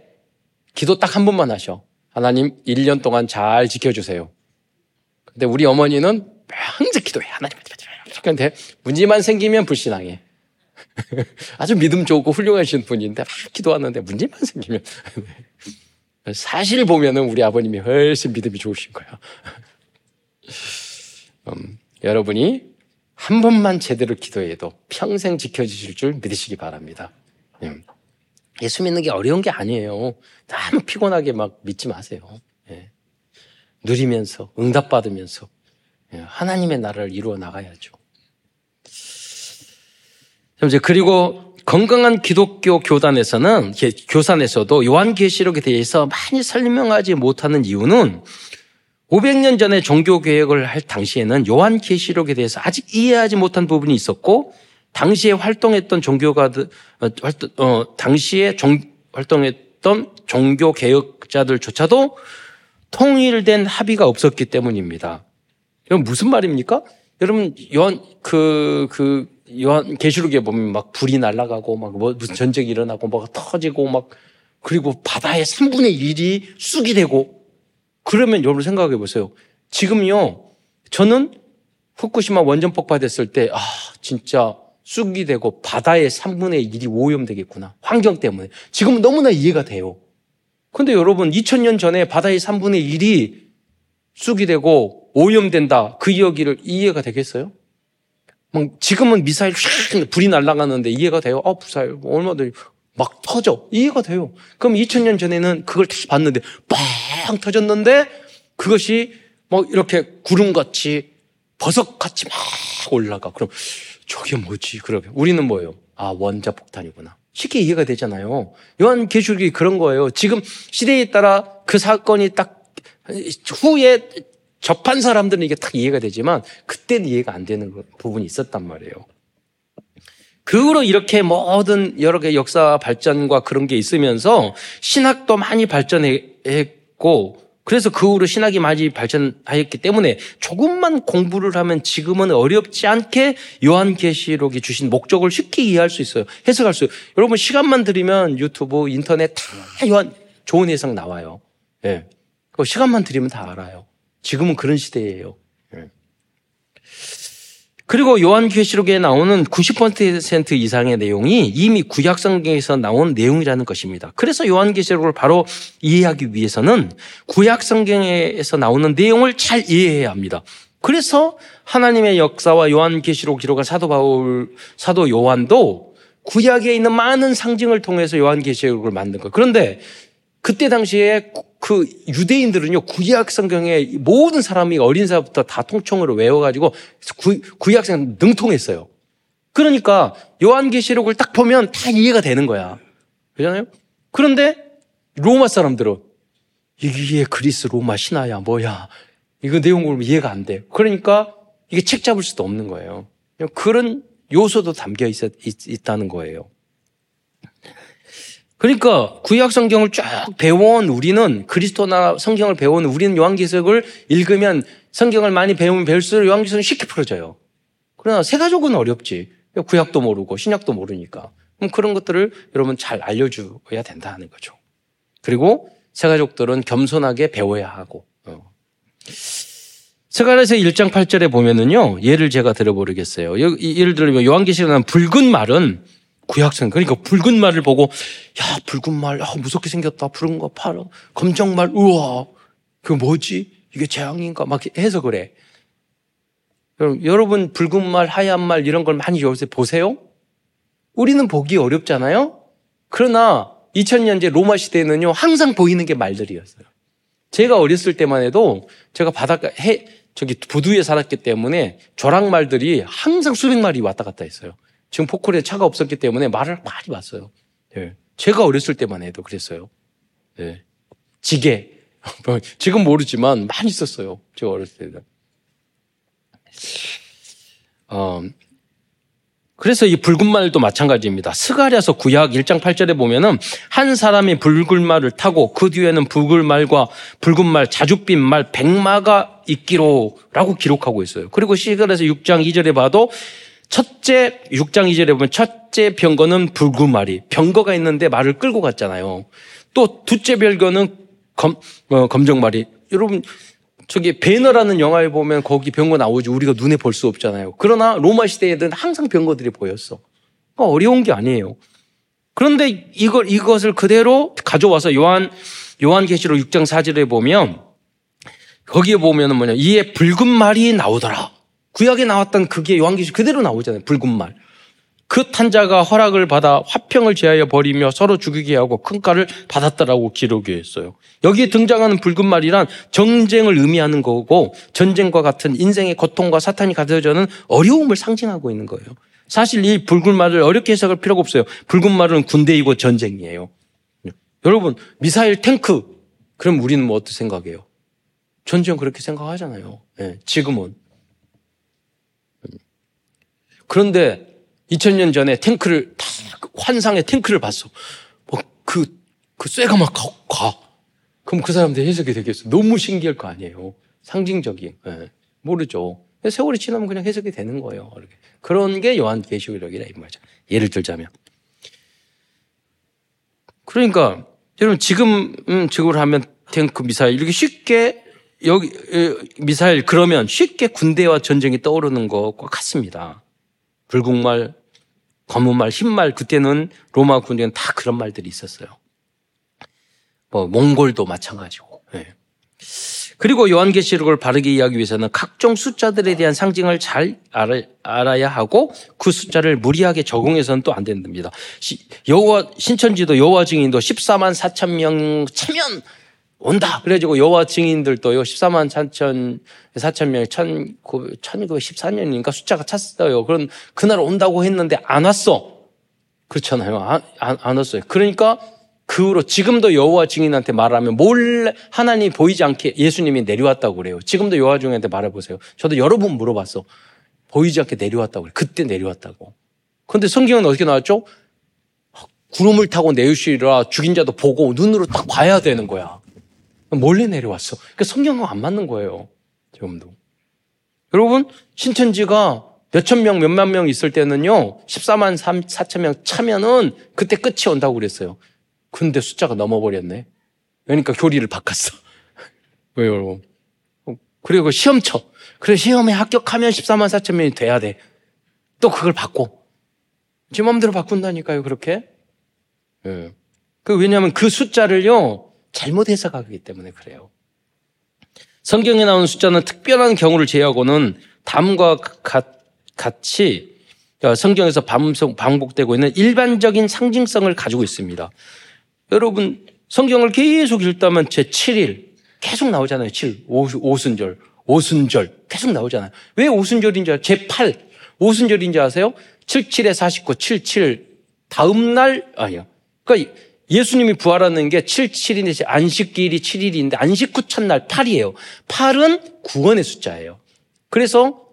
기도 딱 한 번만 하셔. 하나님 1년 동안 잘 지켜주세요. 근데 우리 어머니는 항상 기도해. 하나님. 근데 문제만 생기면 불신앙해. <laughs> 아주 믿음 좋고 훌륭하신 분인데 막 기도하는데 문제만 생기면 <laughs> 사실 보면은 우리 아버님이 훨씬 믿음이 좋으신 거야. <laughs> 음, 여러분이 한 번만 제대로 기도해도 평생 지켜주실 줄 믿으시기 바랍니다. 음. 예수 믿는 게 어려운 게 아니에요. 너무 피곤하게 막 믿지 마세요. 예. 누리면서 응답 받으면서 예. 하나님의 나라를 이루어 나가야죠. 이제 그리고 건강한 기독교 교단에서는 교산에서도 요한계시록에 대해서 많이 설명하지 못하는 이유는 500년 전에 종교 개혁을 할 당시에는 요한계시록에 대해서 아직 이해하지 못한 부분이 있었고 당시에 활동했던 종교가들 어, 어, 당시에 종, 활동했던 종교 개혁자들조차도 통일된 합의가 없었기 때문입니다. 이건 무슨 말입니까? 여러분 요한 그그 그 요한 계시록에 보면 막 불이 날아가고 막 뭐 무슨 전쟁이 일어나고 뭐가 터지고 막 그리고 바다의 3분의 1이 쑥이 되고 그러면 여러분 생각해 보세요. 지금요 저는 후쿠시마 원전 폭발됐을 때 아 진짜 쑥이 되고 바다의 3분의 1이 오염되겠구나. 환경 때문에. 지금은 너무나 이해가 돼요. 근데 여러분 2000년 전에 바다의 3분의 1이 쑥이 되고 오염된다. 그 이야기를 이해가 되겠어요? 지금은 미사일 휙 불이 날아가는데 이해가 돼요? 아, 부사일 뭐 얼마든지 막 터져. 이해가 돼요. 그럼 2000년 전에는 그걸 다시 봤는데 빵 터졌는데 그것이 뭐 이렇게 구름같이 버섯같이 막 올라가. 그럼 저게 뭐지? 그러면 우리는 뭐예요? 아, 원자 폭탄이구나. 쉽게 이해가 되잖아요. 요한 계시록이 그런 거예요. 지금 시대에 따라 그 사건이 딱 후에 접한 사람들은 이게 딱 이해가 되지만 그때는 이해가 안 되는 부분이 있었단 말이에요. 그 후로 이렇게 모든 여러 개 역사 발전과 그런 게 있으면서 신학도 많이 발전했고 그래서 그 후로 신학이 많이 발전하였기 때문에 조금만 공부를 하면 지금은 어렵지 않게 요한계시록이 주신 목적을 쉽게 이해할 수 있어요. 해석할 수. 있어요. 여러분 시간만 들이면 유튜브, 인터넷 다 요한 좋은 해석 나와요. 예. 네. 시간만 들이면 다 알아요. 지금은 그런 시대예요. 예. 그리고 요한계시록에 나오는 90% 이상의 내용이 이미 구약성경에서 나온 내용이라는 것입니다. 그래서 요한계시록을 바로 이해하기 위해서는 구약성경에서 나오는 내용을 잘 이해해야 합니다. 그래서 하나님의 역사와 요한계시록 기록한 사도 바울, 사도 요한도 구약에 있는 많은 상징을 통해서 요한계시록을 만든 거. 그런데 그때 당시에 그 유대인들은요, 구약 성경에 모든 사람이 어린 사람부터 다 통청으로 외워가지고 구, 구약 성경 능통했어요. 그러니까 요한계시록을 딱 보면 다 이해가 되는 거야. 그잖아요? 그런데 로마 사람들은 이게 그리스 로마 신화야, 뭐야. 이거 내용을 이해가 안 돼. 그러니까 이게 책 잡을 수도 없는 거예요. 그런 요소도 담겨 있, 있, 다는 거예요. 그러니까 구약 성경을 쭉 배워온 우리는 그리스도나 성경을 배워온 우리는 요한계석을 읽으면 성경을 많이 배우면 배울수록 요한계석은 쉽게 풀어져요. 그러나 세 가족은 어렵지. 구약도 모르고 신약도 모르니까. 그럼 그런 것들을 여러분 잘 알려줘야 된다는 거죠. 그리고 세 가족들은 겸손하게 배워야 하고. 어. 세가에서 1장 8절에 보면은요, 예를 제가 들어보겠어요. 예를 들면 요한계시록에 붉은 말은 구약성 그러니까 붉은 말을 보고 야 붉은 말, 야 무섭게 생겼다. 붉은 거 파라. 검정 말, 우와. 그 뭐지? 이게 재앙인가? 막 해서 그래. 여러분 붉은 말, 하얀 말 이런 걸 많이 요새 보세요. 우리는 보기 어렵잖아요. 그러나 2000년제 로마 시대에는요 항상 보이는 게 말들이었어요. 제가 어렸을 때만 해도 제가 바닷가 해 저기 부두에 살았기 때문에 조랑말들이 항상 수백 마리 왔다 갔다 했어요. 지금 포크레 차가 없었기 때문에 말을 많이 봤어요. 네. 제가 어렸을 때만 해도 그랬어요. 네. 지게. 뭐, <laughs> 지금 모르지만 많이 썼어요. 제가 어렸을 때는. 어, 그래서 이 붉은 말도 마찬가지입니다. 스가랴서 구약 1장 8절에 보면은 한 사람이 붉은 말을 타고 그 뒤에는 붉은 말과 붉은 말, 자줏빛 말, 백마가 있기로라고 기록하고 있어요. 그리고 시가랴서 6장 2절에 봐도 첫째 6장 2절에 보면 첫째 병거는 말이 병거가 있는데 말을 끌고 갔잖아요. 또 둘째 별거는 검, 어, 검정 말이 여러분 저기 베너라는 영화에 보면 거기 병거 나오지 우리가 눈에 볼 수 없잖아요. 그러나 로마 시대에는 항상 병거들이 보였어. 어려운 게 아니에요. 그런데 이걸 이것을 그대로 가져와서 요한 요한계시록 6장 4절에 보면 거기에 보면은 뭐냐 이에 붉은 말이 나오더라. 구약에 나왔던 그게 요한계시 그대로 나오잖아요. 붉은 말. 그 탄자가 허락을 받아 화평을 제하여 버리며 서로 죽이게 하고 큰 칼을 받았다라고 기록이 있어요. 여기에 등장하는 붉은 말이란 정쟁을 의미하는 거고 전쟁과 같은 인생의 고통과 사탄이 가져져는 어려움을 상징하고 있는 거예요. 사실 이 붉은 말을 어렵게 해석할 필요가 없어요. 붉은 말은 군대이고 전쟁이에요. 여러분 미사일 탱크 그럼 우리는 뭐 어떻게 생각해요? 전쟁 그렇게 생각하잖아요. 네, 지금은 그런데 2000년 전에 탱크를 다 환상의 탱크를 봤어. 뭐 그, 그 쇠가 막 가, 가. 그럼 그 사람들 해석이 되겠어. 너무 신기할 거 아니에요. 상징적인. 네. 모르죠. 세월이 지나면 그냥 해석이 되는 거예요. 그런 게 요한 계시록이라 이 말이죠. 예를 들자면. 그러니까 여러분 지금 음, 지금으로 하면 탱크 미사일 이렇게 쉽게 여기 미사일 그러면 쉽게 군대와 전쟁이 떠오르는 것과 같습니다. 불국말, 검은말, 흰말 그때는 로마 군대는 다 그런 말들이 있었어요. 뭐 몽골도 마찬가지고. 네. 그리고 요한계시록을 바르게 이해하기 위해서는 각종 숫자들에 대한 상징을 잘 알아, 야 하고 그 숫자를 무리하게 적용해서는 또 안 된답니다. 여호와 신천지도 여호와 증인도 14만 4천 명 차면 온다. 그래가지고 여호와 증인들도요 14만 4천 4천 명이 1914년이니까 숫자가 찼어요. 그런 그날 온다고 했는데 안 왔어. 그렇잖아요. 안, 안, 안 왔어요. 그러니까 그 후로 지금도 여호와 증인한테 말하면 몰래 하나님 보이지 않게 예수님이 내려왔다고 그래요. 지금도 여호와 증인한테 말해보세요. 저도 여러 번 물어봤어. 보이지 않게 내려왔다고 그래. 그때 내려왔다고. 그런데 성경은 어떻게 나왔죠? 구름을 타고 내주시라 죽인 자도 보고 눈으로 딱 봐야 되는 거야. 몰래 내려왔어. 그러니까 성경과 안 맞는 거예요. 지금도. 여러분, 신천지가 몇천 명, 몇만 명 있을 때는요, 14만 3, 4천 명 차면은 그때 끝이 온다고 그랬어요. 근데 숫자가 넘어버렸네. 그러니까 교리를 바꿨어. <laughs> 왜요, 여러분? 그리고 시험 쳐. 그래, 시험에 합격하면 14만 4천 명이 돼야 돼. 또 그걸 바꿔. 제 마음대로 바꾼다니까요, 그렇게. 예. 네. 그, 왜냐하면 그 숫자를요, 잘못 해석하기 때문에 그래요. 성경에 나오는 숫자는 특별한 경우를 제외하고는 다음과 같이 성경에서 반복되고 있는 일반적인 상징성을 가지고 있습니다. 여러분, 성경을 계속 읽다면 제 7일 계속 나오잖아요. 7, 오순절, 오순절 계속 나오잖아요. 왜 오순절인지 아세요? 제 8, 오순절인지 아세요? 77에 49, 77 다음 날 아니야. 그러니까 예수님이 부활하는 게 7, 7인데 안식일이 7일인데 안식 후 첫날 8이에요. 8은 구원의 숫자예요. 그래서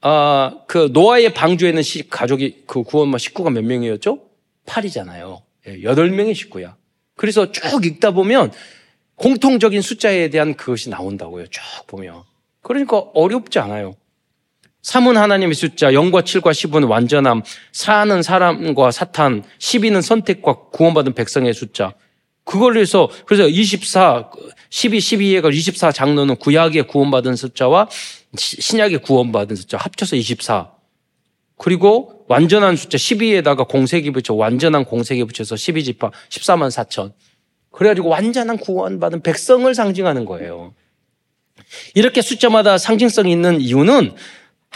아, 그 노아의 방주에는 시, 가족이 그 구원만 식구가 몇 명이었죠? 8이잖아요. 8명의 식구야. 그래서 쭉 읽다 보면 공통적인 숫자에 대한 그것이 나온다고요. 쭉 보면. 그러니까 어렵지 않아요. 3은 하나님의 숫자, 0과 7과 10은 완전함, 4는 사람과 사탄, 12는 선택과 구원받은 백성의 숫자. 그걸 위해서, 그래서 24, 12, 12에가 24 장로는 구약의 구원받은 숫자와 신약의 구원받은 숫자 합쳐서 24. 그리고 완전한 숫자 12에다가 공색이 붙여 완전한 공색이 붙여서 12지파 14만 4천. 그래가지고 완전한 구원받은 백성을 상징하는 거예요. 이렇게 숫자마다 상징성이 있는 이유는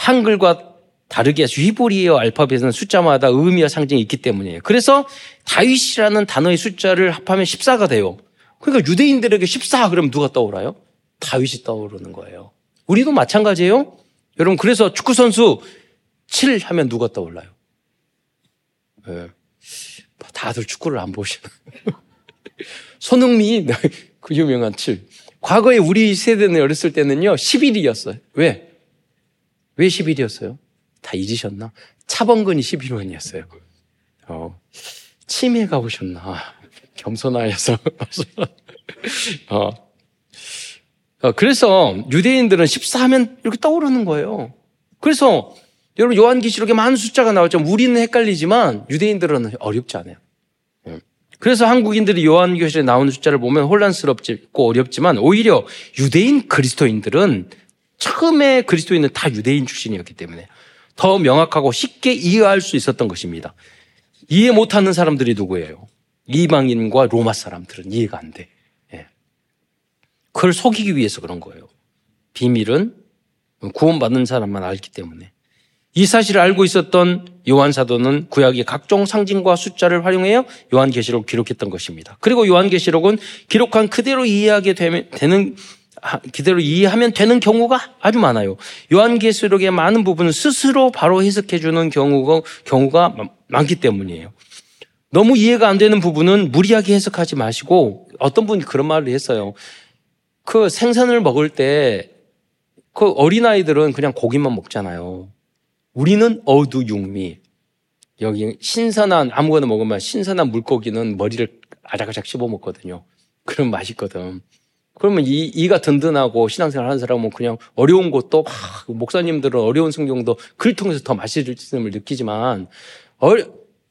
한글과 다르게 히브리어 알파벳은 숫자마다 의미와 상징이 있기 때문이에요. 그래서 다윗이라는 단어의 숫자를 합하면 14가 돼요. 그러니까 유대인들에게 14 그러면 누가 떠오르요? 다윗이 떠오르는 거예요. 우리도 마찬가지예요. 여러분 그래서 축구 선수 7 하면 누가 떠올라요? 네. 다들 축구를 안 보시나. <laughs> 손흥민이 <laughs> 그 유명한 7. 과거에 우리 세대는 어렸을 때는요 11이었어요. 왜? 왜 10일이었어요? 다 잊으셨나? 차범근이 11원이었어요. 어, 치매 가보셨나? 겸손하여서. <laughs> 어. 어, 그래서 유대인들은 14하면 이렇게 떠오르는 거예요. 그래서 여러분 요한계시록에 많은 숫자가 나왔죠. 우리는 헷갈리지만 유대인들은 어렵지 않아요. 예. 그래서 한국인들이 요한계시록에 나오는 숫자를 보면 혼란스럽고 어렵지만 오히려 유대인 그리스도인들은 처음에 그리스도인은 다 유대인 출신이었기 때문에 더 명확하고 쉽게 이해할 수 있었던 것입니다. 이해 못하는 사람들이 누구예요? 이방인과 로마 사람들은 이해가 안 돼. 예. 그걸 속이기 위해서 그런 거예요. 비밀은 구원받는 사람만 알기 때문에. 이 사실을 알고 있었던 요한 사도는 구약의 각종 상징과 숫자를 활용하여 요한계시록을 기록했던 것입니다. 그리고 요한계시록은 기록한 그대로 이해하게 되는 그대로 이해하면 되는 경우가 아주 많아요. 요한계시록의 많은 부분은 스스로 바로 해석해 주는 경우가 경우가 많기 때문이에요. 너무 이해가 안 되는 부분은 무리하게 해석하지 마시고 어떤 분이 그런 말을 했어요. 그 생선을 먹을 때 그 어린아이들은 그냥 고기만 먹잖아요. 우리는 어두 육미. 여기 신선한 아무거나 먹으면 신선한 물고기는 머리를 아작아작 씹어 먹거든요. 그럼 맛있거든. 그러면 이, 이가 든든하고 신앙생활 하는 사람은 그냥 어려운 것도 막 목사님들은 어려운 성경도 글 통해서 더 맛있음을 느끼지만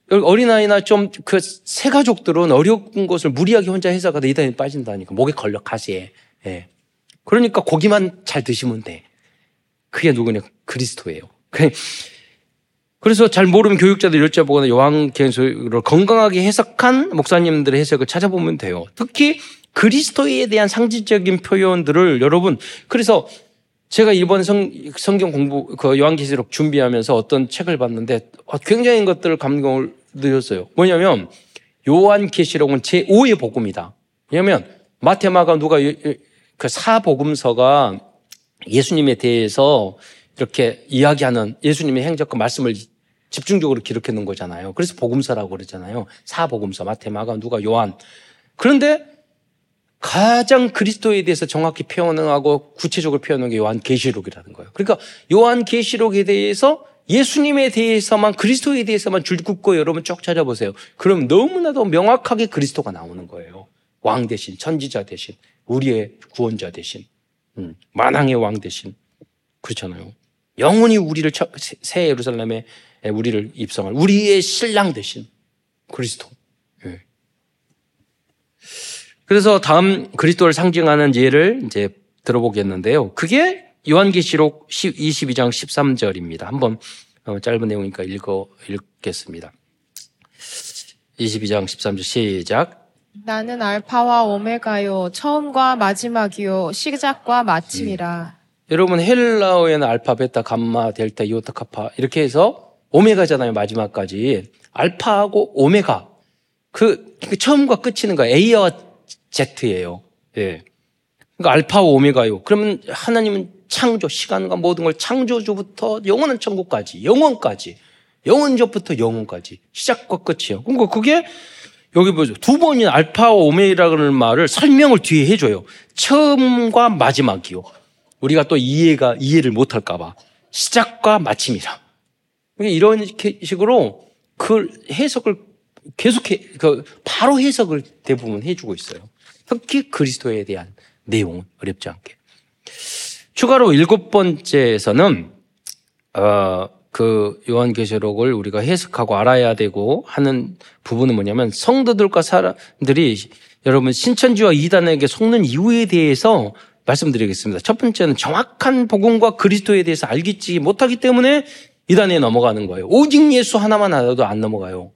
어린아이나 좀 그 새 가족들은 어려운 것을 무리하게 혼자 해석하다 이단에 빠진다니까 목에 걸려 가시에. 예. 그러니까 고기만 잘 드시면 돼. 그게 누구냐? 그리스도예요. 그래서 잘 모르면 교육자들 여쭤보거나 요한계시록을 건강하게 해석한 목사님들의 해석을 찾아보면 돼요. 특히 그리스도에 대한 상징적인 표현들을 여러분 그래서 제가 이번 성, 성경 공부 그 요한계시록 준비하면서 어떤 책을 봤는데 굉장히 것들을 감동을 드렸어요. 뭐냐면 요한계시록은 제 5의 복음이다. 왜냐하면 마테마가 누가 그 사복음서가 예수님에 대해서 이렇게 이야기하는 예수님의 행적과 말씀을 집중적으로 기록해 놓은 거잖아요. 그래서 복음서라고 그러잖아요. 사복음서, 마테마가, 누가, 요한. 그런데 가장 그리스도에 대해서 정확히 표현하고 구체적으로 표현한 게 요한 계시록이라는 거예요. 그러니까 요한 계시록에 대해서 예수님에 대해서만 그리스도에 대해서만 줄긋고 여러분 쭉 찾아보세요. 그럼 너무나도 명확하게 그리스도가 나오는 거예요. 왕 대신, 천지자 대신, 우리의 구원자 대신, 음, 만왕의 왕 대신 그렇잖아요. 영원히 우리를 새 예루살렘에 우리를 입성할 우리의 신랑 대신 그리스도. 예. 그래서 다음 그리스도를 상징하는 예를 이제 들어보겠는데요. 그게 요한계시록 22장 13절입니다. 한번 어, 짧은 내용이니까 읽어 읽겠습니다. 22장 13절 시작. 나는 알파와 오메가요 처음과 마지막이요 시작과 마침이라. 음. 여러분 헬라어에는 알파, 베타, 감마, 델타, 이오타, 카파 이렇게 해서 오메가잖아요 마지막까지 알파하고 오메가 그, 그 처음과 끝이는 거 A와 Z예요. 예. 그러니까 알파와 오메가요. 그러면 하나님은 창조 시간과 모든 걸 창조주부터 영원한 천국까지 영원까지 영원조부터 영원까지 시작과 끝이에요. 그러니까 그게 여기 보죠. 두 번이 알파와 오메가라는 말을 설명을 뒤에 해줘요. 처음과 마지막이요. 우리가 또 이해가, 이해를 못할까봐. 시작과 마침이라. 이런 식으로 그 해석을 계속해, 그, 바로 해석을 대부분 해주고 있어요. 특히 그리스도에 대한 내용은 어렵지 않게. 추가로 일곱 번째에서는, 어, 그 요한계시록을 우리가 해석하고 알아야 되고 하는 부분은 뭐냐면 성도들과 사람들이 여러분 신천지와 이단에게 속는 이유에 대해서 말씀드리겠습니다. 첫 번째는 정확한 복음과 그리스도에 대해서 알겠지 못하기 때문에 이단에 넘어가는 거예요. 오직 예수 하나만 알아도 안 넘어가요.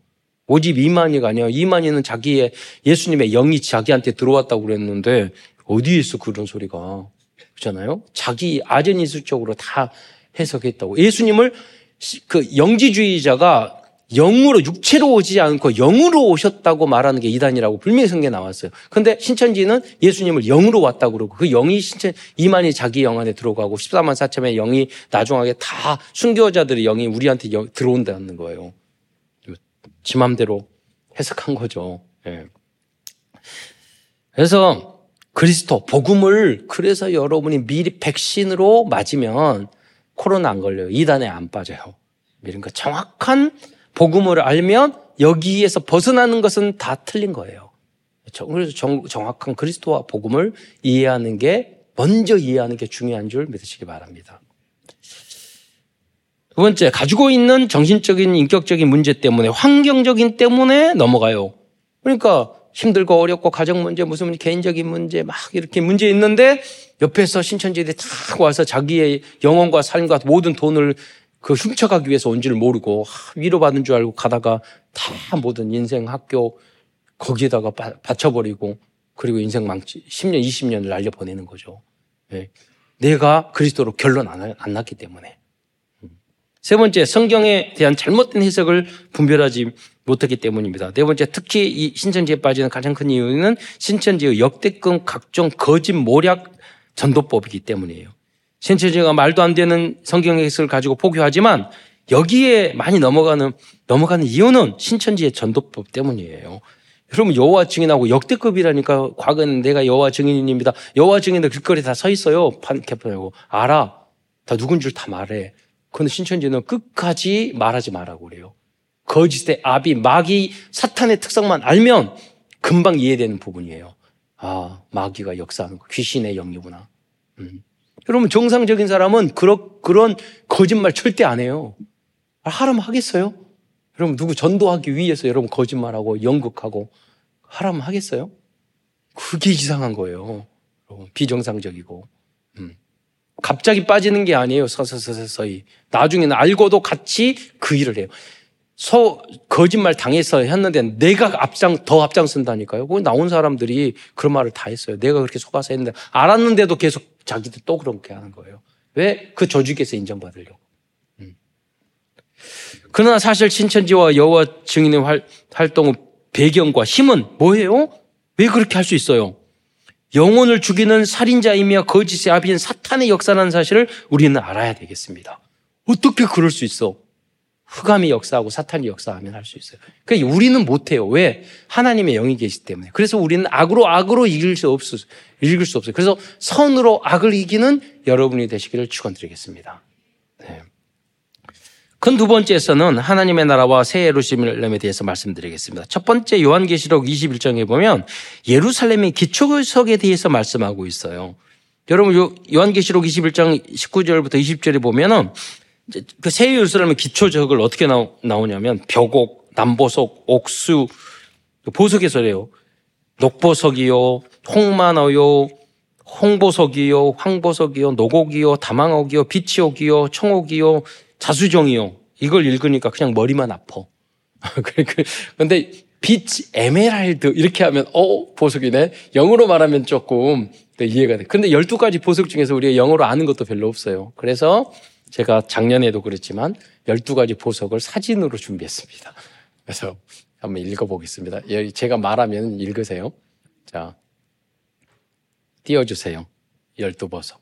오직 이만희가 아니야. 이만희는 자기의 예수님의 영이 자기한테 들어왔다고 그랬는데 어디에 있어 그런 소리가. 그렇잖아요. 자기 아제니술적으로 다 해석했다고. 예수님을 그 영지주의자가 영으로 육체로 오지 않고 영으로 오셨다고 말하는 게 이단이라고 분명히 성경에 나왔어요. 근데 신천지는 예수님을 영으로 왔다고 그러고 그 영이 신천 이만이 자기 영 안에 들어가고 14만 4천의 영이 나중하게 다 순교자들의 영이 우리한테 영, 들어온다는 거예요. 지 맘대로 해석한 거죠. 예. 그래서 그리스도 복음을 그래서 여러분이 미리 백신으로 맞으면 코로나 안 걸려요. 이단에 안 빠져요. 거 정확한 복음을 알면 여기에서 벗어나는 것은 다 틀린 거예요. 그래서 정, 정확한 그리스도와 복음을 이해하는 게 먼저 이해하는 게 중요한 줄 믿으시기 바랍니다. 두 번째, 가지고 있는 정신적인 인격적인 문제 때문에 환경적인 때문에 넘어가요. 그러니까 힘들고 어렵고 가정 문제, 무슨 개인적인 문제 막 이렇게 문제 있는데 옆에서 신천지들이 탁 와서 자기의 영혼과 삶과 모든 돈을 그 훔쳐가기 위해서 온 줄 모르고 위로받은 줄 알고 가다가 다 모든 인생 학교 거기에다가 바쳐버리고 그리고 인생 망치 10년, 20년을 날려보내는 거죠. 네. 내가 그리스도로 결론 안, 안 났기 때문에. 음. 세 번째, 성경에 대한 잘못된 해석을 분별하지 못했기 때문입니다. 네 번째, 특히 이 신천지에 빠지는 가장 큰 이유는 신천지의 역대급 각종 거짓 모략 전도법이기 때문이에요. 신천지가 말도 안 되는 성경 해석을 가지고 포교하지만 여기에 많이 넘어가는 넘어가는 이유는 신천지의 전도법 때문이에요. 여러분 여호와 증인하고 역대급이라니까 과거에는 내가 여호와 증인입니다. 여호와 증인들 길거리 다 서 있어요. 판캡하고 알아. 다 누군 줄 다 말해. 그런데 신천지는 끝까지 말하지 말라고 그래요. 거짓의 아비, 마귀, 사탄의 특성만 알면 금방 이해되는 부분이에요. 아, 마귀가 역사하는 거, 귀신의 영이구나. 음. 여러분 정상적인 사람은 그런 그런 거짓말 절대 안 해요. 하라면 하겠어요? 여러분 누구 전도하기 위해서 여러분 거짓말하고 연극하고 하라면 하겠어요? 그게 이상한 거예요. 비정상적이고. 음. 갑자기 빠지는 게 아니에요. 서서서서히. 나중에는 알고도 같이 그 일을 해요. 서, 거짓말 당해서 했는데 내가 앞장, 더 앞장쓴다니까요. 거기 나온 사람들이 그런 말을 다 했어요. 내가 그렇게 속아서 했는데 알았는데도 계속 자기들 또 그렇게 하는 거예요. 왜? 그 조직에서 인정받으려고. 음. 그러나 사실 신천지와 여호와 증인의 활, 활동의 배경과 힘은 뭐예요? 왜 그렇게 할 수 있어요? 영혼을 죽이는 살인자이며 거짓의 아비인 사탄의 역사라는 사실을 우리는 알아야 되겠습니다. 어떻게 그럴 수 있어? 흑암이 역사하고 사탄이 역사하면 할 수 있어요. 그러니까 우리는 못해요. 왜? 하나님의 영이 계시기 때문에. 그래서 우리는 악으로 악으로 이길 수 없어요. 이길 수 없어요. 그래서 선으로 악을 이기는 여러분이 되시기를 축원드리겠습니다. 네. 큰 두 번째에서는 하나님의 나라와 새 예루살렘에 대해서 말씀드리겠습니다. 첫 번째 요한계시록 21장에 보면 예루살렘의 기초석에 대해서 말씀하고 있어요. 여러분 요한계시록 21장 19절부터 20절에 보면은 그 새 예루살렘의 기초적을 어떻게 나오냐면 벽옥, 남보석, 옥수, 보석에서래요. 녹보석이요, 홍만어요, 홍보석이요, 황보석이요, 노곡이요, 다망옥이요, 비치옥이요, 청옥이요, 자수정이요. 이걸 읽으니까 그냥 머리만 아파. <laughs> 그런데 빛 에메랄드 이렇게 하면 어 보석이네. 영어로 말하면 조금 이해가 돼. 근데 12가지 보석 중에서 우리가 영어로 아는 것도 별로 없어요. 그래서 제가 작년에도 그랬지만 12가지 보석을 사진으로 준비했습니다. <laughs> 그래서 한번 읽어보겠습니다. 제가 말하면 읽으세요. 자, 띄워주세요. 12보석.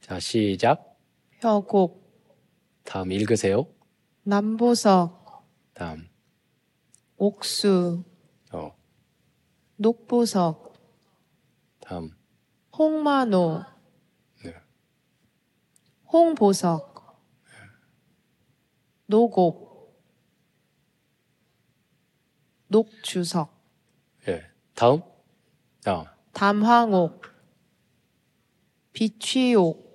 자, 시작. 혀곡. 다음 읽으세요. 남보석. 다음. 옥수. 어. 녹보석. 다음. 홍만호. 네. 홍보석. 노곡, 녹주석. 예. 다음. 어. 담황옥, 비취옥,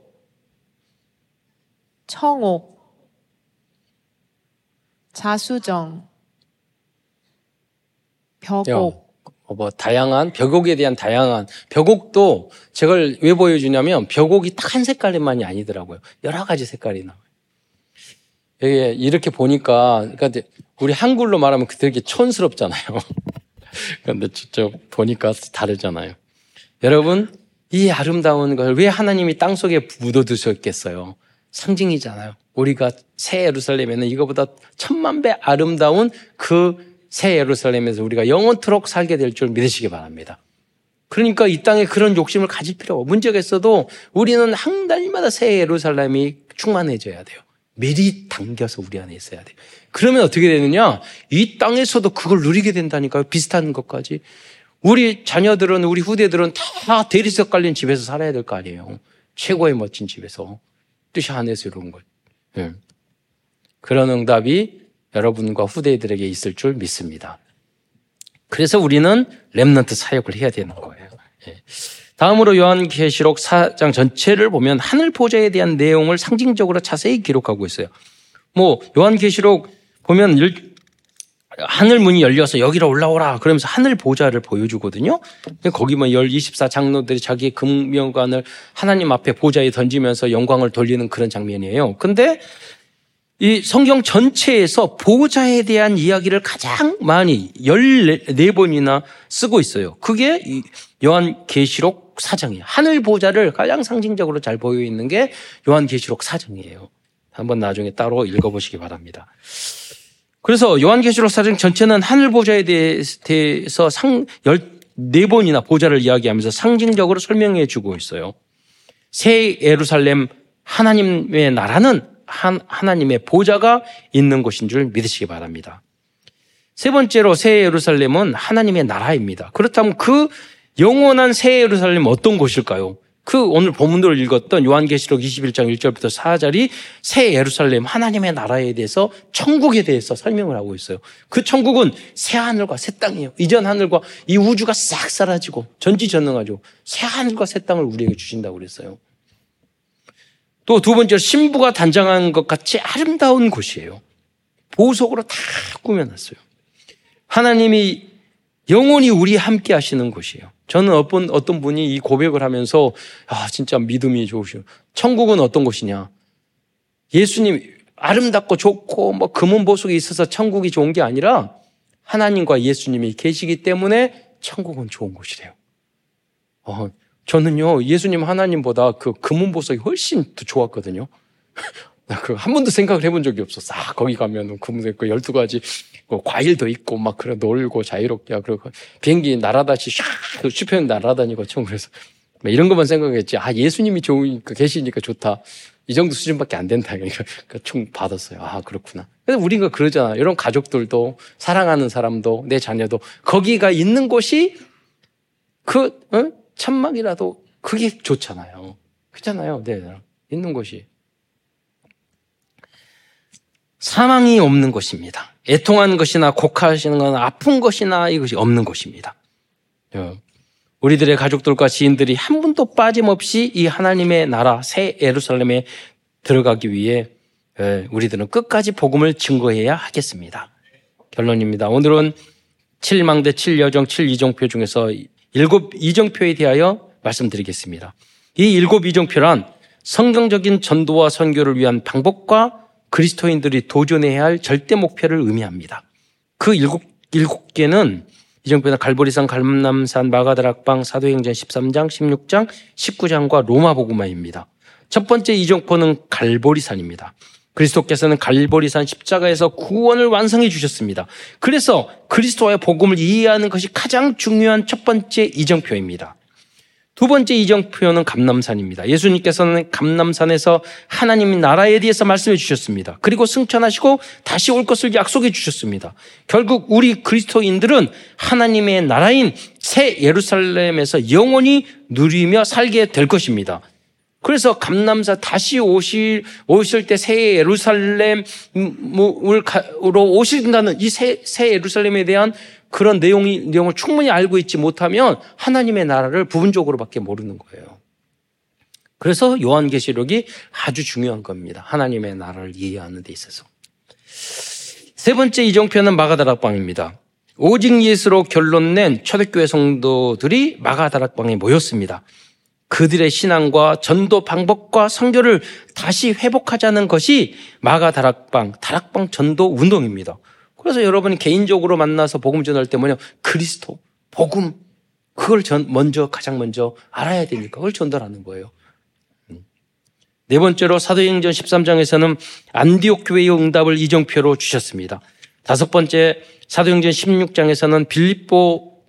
청옥, 자수정, 벽옥. 어, 뭐 다양한 벽옥에 대한 다양한 벽옥도 제가 왜 보여주냐면 벽옥이 딱 한 색깔만이 아니더라고요. 여러 가지 색깔이 나와요. 예, 이렇게 보니까, 그러니까 우리 한글로 말하면 되게 촌스럽잖아요. <laughs> 그런데 직접 보니까 다르잖아요. 여러분, 이 아름다운 걸 왜 하나님이 땅 속에 묻어두셨겠어요? 상징이잖아요. 우리가 새 예루살렘에는 이거보다 천만 배 아름다운 그 새 예루살렘에서 우리가 영원토록 살게 될 줄 믿으시기 바랍니다. 그러니까 이 땅에 그런 욕심을 가질 필요가 문제가 있어도 우리는 한 달마다 새 예루살렘이 충만해져야 돼요. 미리 당겨서 우리 안에 있어야 돼. 그러면 어떻게 되느냐? 이 땅에서도 그걸 누리게 된다니까요. 비슷한 것까지. 우리 자녀들은, 우리 후대들은 다 대리석 깔린 집에서 살아야 될 거 아니에요. 최고의 멋진 집에서. 뜻이 안에서 이런 것. 네. 그런 응답이 여러분과 후대들에게 있을 줄 믿습니다. 그래서 우리는 랩런트 사역을 해야 되는 거예요. 네. 다음으로 요한계시록 4장 전체를 보면 하늘 보좌에 대한 내용을 상징적으로 자세히 기록하고 있어요. 뭐 요한계시록 보면 하늘 문이 열려서 여기로 올라오라 그러면서 하늘 보좌를 보여주거든요. 거기만 열 24 장로들이 자기 금명관을 하나님 앞에 보좌에 던지면서 영광을 돌리는 그런 장면이에요. 근데 이 성경 전체에서 보좌에 대한 이야기를 가장 많이 14번이나 쓰고 있어요. 그게 요한 계시록 사장이에요. 하늘 보좌를 가장 상징적으로 잘 보여 있는 게 요한 계시록 사장이에요. 한번 나중에 따로 읽어보시기 바랍니다. 그래서 요한계시록 사장 전체는 하늘 보좌에 대해서 상 14번이나 보좌를 이야기하면서 상징적으로 설명해 주고 있어요. 새 예루살렘 하나님의 나라는 한, 하나님의 보좌가 있는 곳인 줄 믿으시기 바랍니다. 세 번째로 새 예루살렘은 하나님의 나라입니다. 그렇다면 그 영원한 새 예루살렘 어떤 곳일까요? 그 오늘 본문으로 읽었던 요한계시록 21장 1절부터 4절이 새 예루살렘 하나님의 나라에 대해서 천국에 대해서 설명을 하고 있어요. 그 천국은 새 하늘과 새 땅이에요. 이전 하늘과 이 우주가 싹 사라지고 전지전능하죠. 새 하늘과 새 땅을 우리에게 주신다고 그랬어요. 또 두 번째로 신부가 단장한 것 같이 아름다운 곳이에요. 보석으로 다 꾸며놨어요. 하나님이 영원히 우리 함께 하시는 곳이에요. 저는 어떤, 어떤 분이 이 고백을 하면서, 아, 진짜 믿음이 좋으시오. 천국은 어떤 곳이냐? 예수님 아름답고 좋고, 뭐, 금은 보석이 있어서 천국이 좋은 게 아니라, 하나님과 예수님이 계시기 때문에 천국은 좋은 곳이래요. 어, 저는요, 예수님 하나님보다 그 금은 보석이 훨씬 더 좋았거든요. 나 그 한 번도 생각을 해본 적이 없었어. 아, 거기 가면은 금색 그 12가지 뭐 과일도 있고 막 그래 놀고 자유롭게 그리고 비행기 날아다시 샥 수평 날아다니고 좀 그래서 이런 것만 생각했지. 아, 예수님이 좋으니까 그 계시니까 좋다. 이 정도 수준밖에 안 된다. 그러니까 총 받았어요. 아, 그렇구나. 그래서 우리가 그러잖아. 이런 가족들도 사랑하는 사람도 내 자녀도 거기가 있는 곳이 그 어? 천막이라도 그게 좋잖아요. 그렇잖아요. 네. 있는 곳이. 사망이 없는 것입니다. 애통한 것이나 곡하시는 건 아픈 것이나 이것이 없는 것입니다. 어, 우리들의 가족들과 지인들이 한 분도 빠짐없이 이 하나님의 나라 새 예루살렘에 들어가기 위해 예, 우리들은 끝까지 복음을 증거해야 하겠습니다. 결론입니다. 오늘은 7망대 7여정 7이정표 중에서 일곱 이정표에 대하여 말씀드리겠습니다. 이 일곱 이정표란 성경적인 전도와 선교를 위한 방법과 그리스도인들이 도전해야 할 절대 목표를 의미합니다. 그 일곱, 일곱 개는 이정표는 갈보리산, 갈남산, 마가다락방, 사도행전 13장, 16장, 19장과 로마복음화입니다. 첫 번째 이정표는 갈보리산입니다. 그리스도께서는 갈보리산 십자가에서 구원을 완성해 주셨습니다. 그래서 그리스도와의 복음을 이해하는 것이 가장 중요한 첫 번째 이정표입니다. 두 번째 이정 표현은 감남산입니다. 예수님께서는 감남산에서 하나님 나라에 대해서 말씀해 주셨습니다. 그리고 승천하시고 다시 올 것을 약속해 주셨습니다. 결국 우리 그리스도인들은 하나님의 나라인 새 예루살렘에서 영원히 누리며 살게 될 것입니다. 그래서 감남사 다시 오실 오실 때 새 예루살렘으로 오신다는 이 새 예루살렘에 대한 그런 내용이, 내용을 충분히 알고 있지 못하면 하나님의 나라를 부분적으로밖에 모르는 거예요. 그래서 요한계시록이 아주 중요한 겁니다. 하나님의 나라를 이해하는 데 있어서. 세 번째 이정표는 마가다락방입니다. 오직 예수로 결론 낸 초대교회 성도들이 마가다락방에 모였습니다. 그들의 신앙과 전도 방법과 성교를 다시 회복하자는 것이 마가다락방, 다락방 전도 운동입니다. 그래서 여러분이 개인적으로 만나서 복음 전할 때 뭐냐? 그리스도, 복음. 그걸 전, 먼저, 가장 먼저 알아야 되니까 그걸 전달하는 거예요. 음. 네 번째로 사도행전 13장에서는 안디옥 교회의 응답을 이정표로 주셨습니다. 다섯 번째 사도행전 16장에서는 빌립보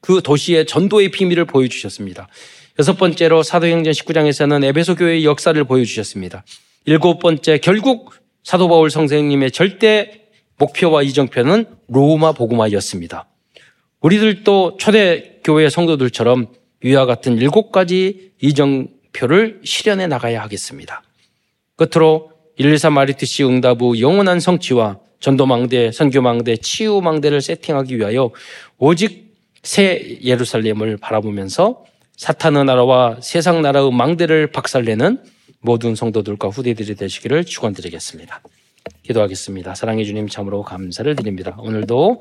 그 도시의 전도의 비밀을 보여주셨습니다. 여섯 번째로 사도행전 19장에서는 에베소 교회의 역사를 보여주셨습니다. 일곱 번째 결국 사도 바울 선생님의 절대 목표와 이정표는 로마 복음화였습니다. 우리들도 초대 교회 성도들처럼 위와 같은 일곱 가지 이정표를 실현해 나가야 하겠습니다. 끝으로 124 마리트시 응답 후 영원한 성취와 전도망대, 선교망대, 치유망대를 세팅하기 위하여 오직 새 예루살렘을 바라보면서 사탄의 나라와 세상 나라의 망대를 박살내는 모든 성도들과 후대들이 되시기를 축원드리겠습니다. 기도하겠습니다. 사랑해 주님 참으로 감사를 드립니다. 오늘도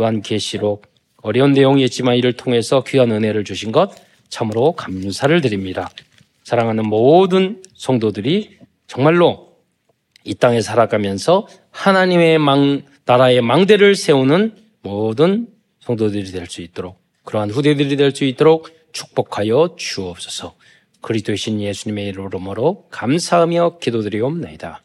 요한계시록 어려운 내용이었지만 이를 통해서 귀한 은혜를 주신 것 참으로 감사를 드립니다. 사랑하는 모든 성도들이 정말로 이 땅에 살아가면서 하나님의 망, 나라의 망대를 세우는 모든 성도들이 될 수 있도록 그러한 후대들이 될 수 있도록 축복하여 주옵소서. 그리스도의 신 예수님의 이름으로 감사하며 기도드리옵나이다.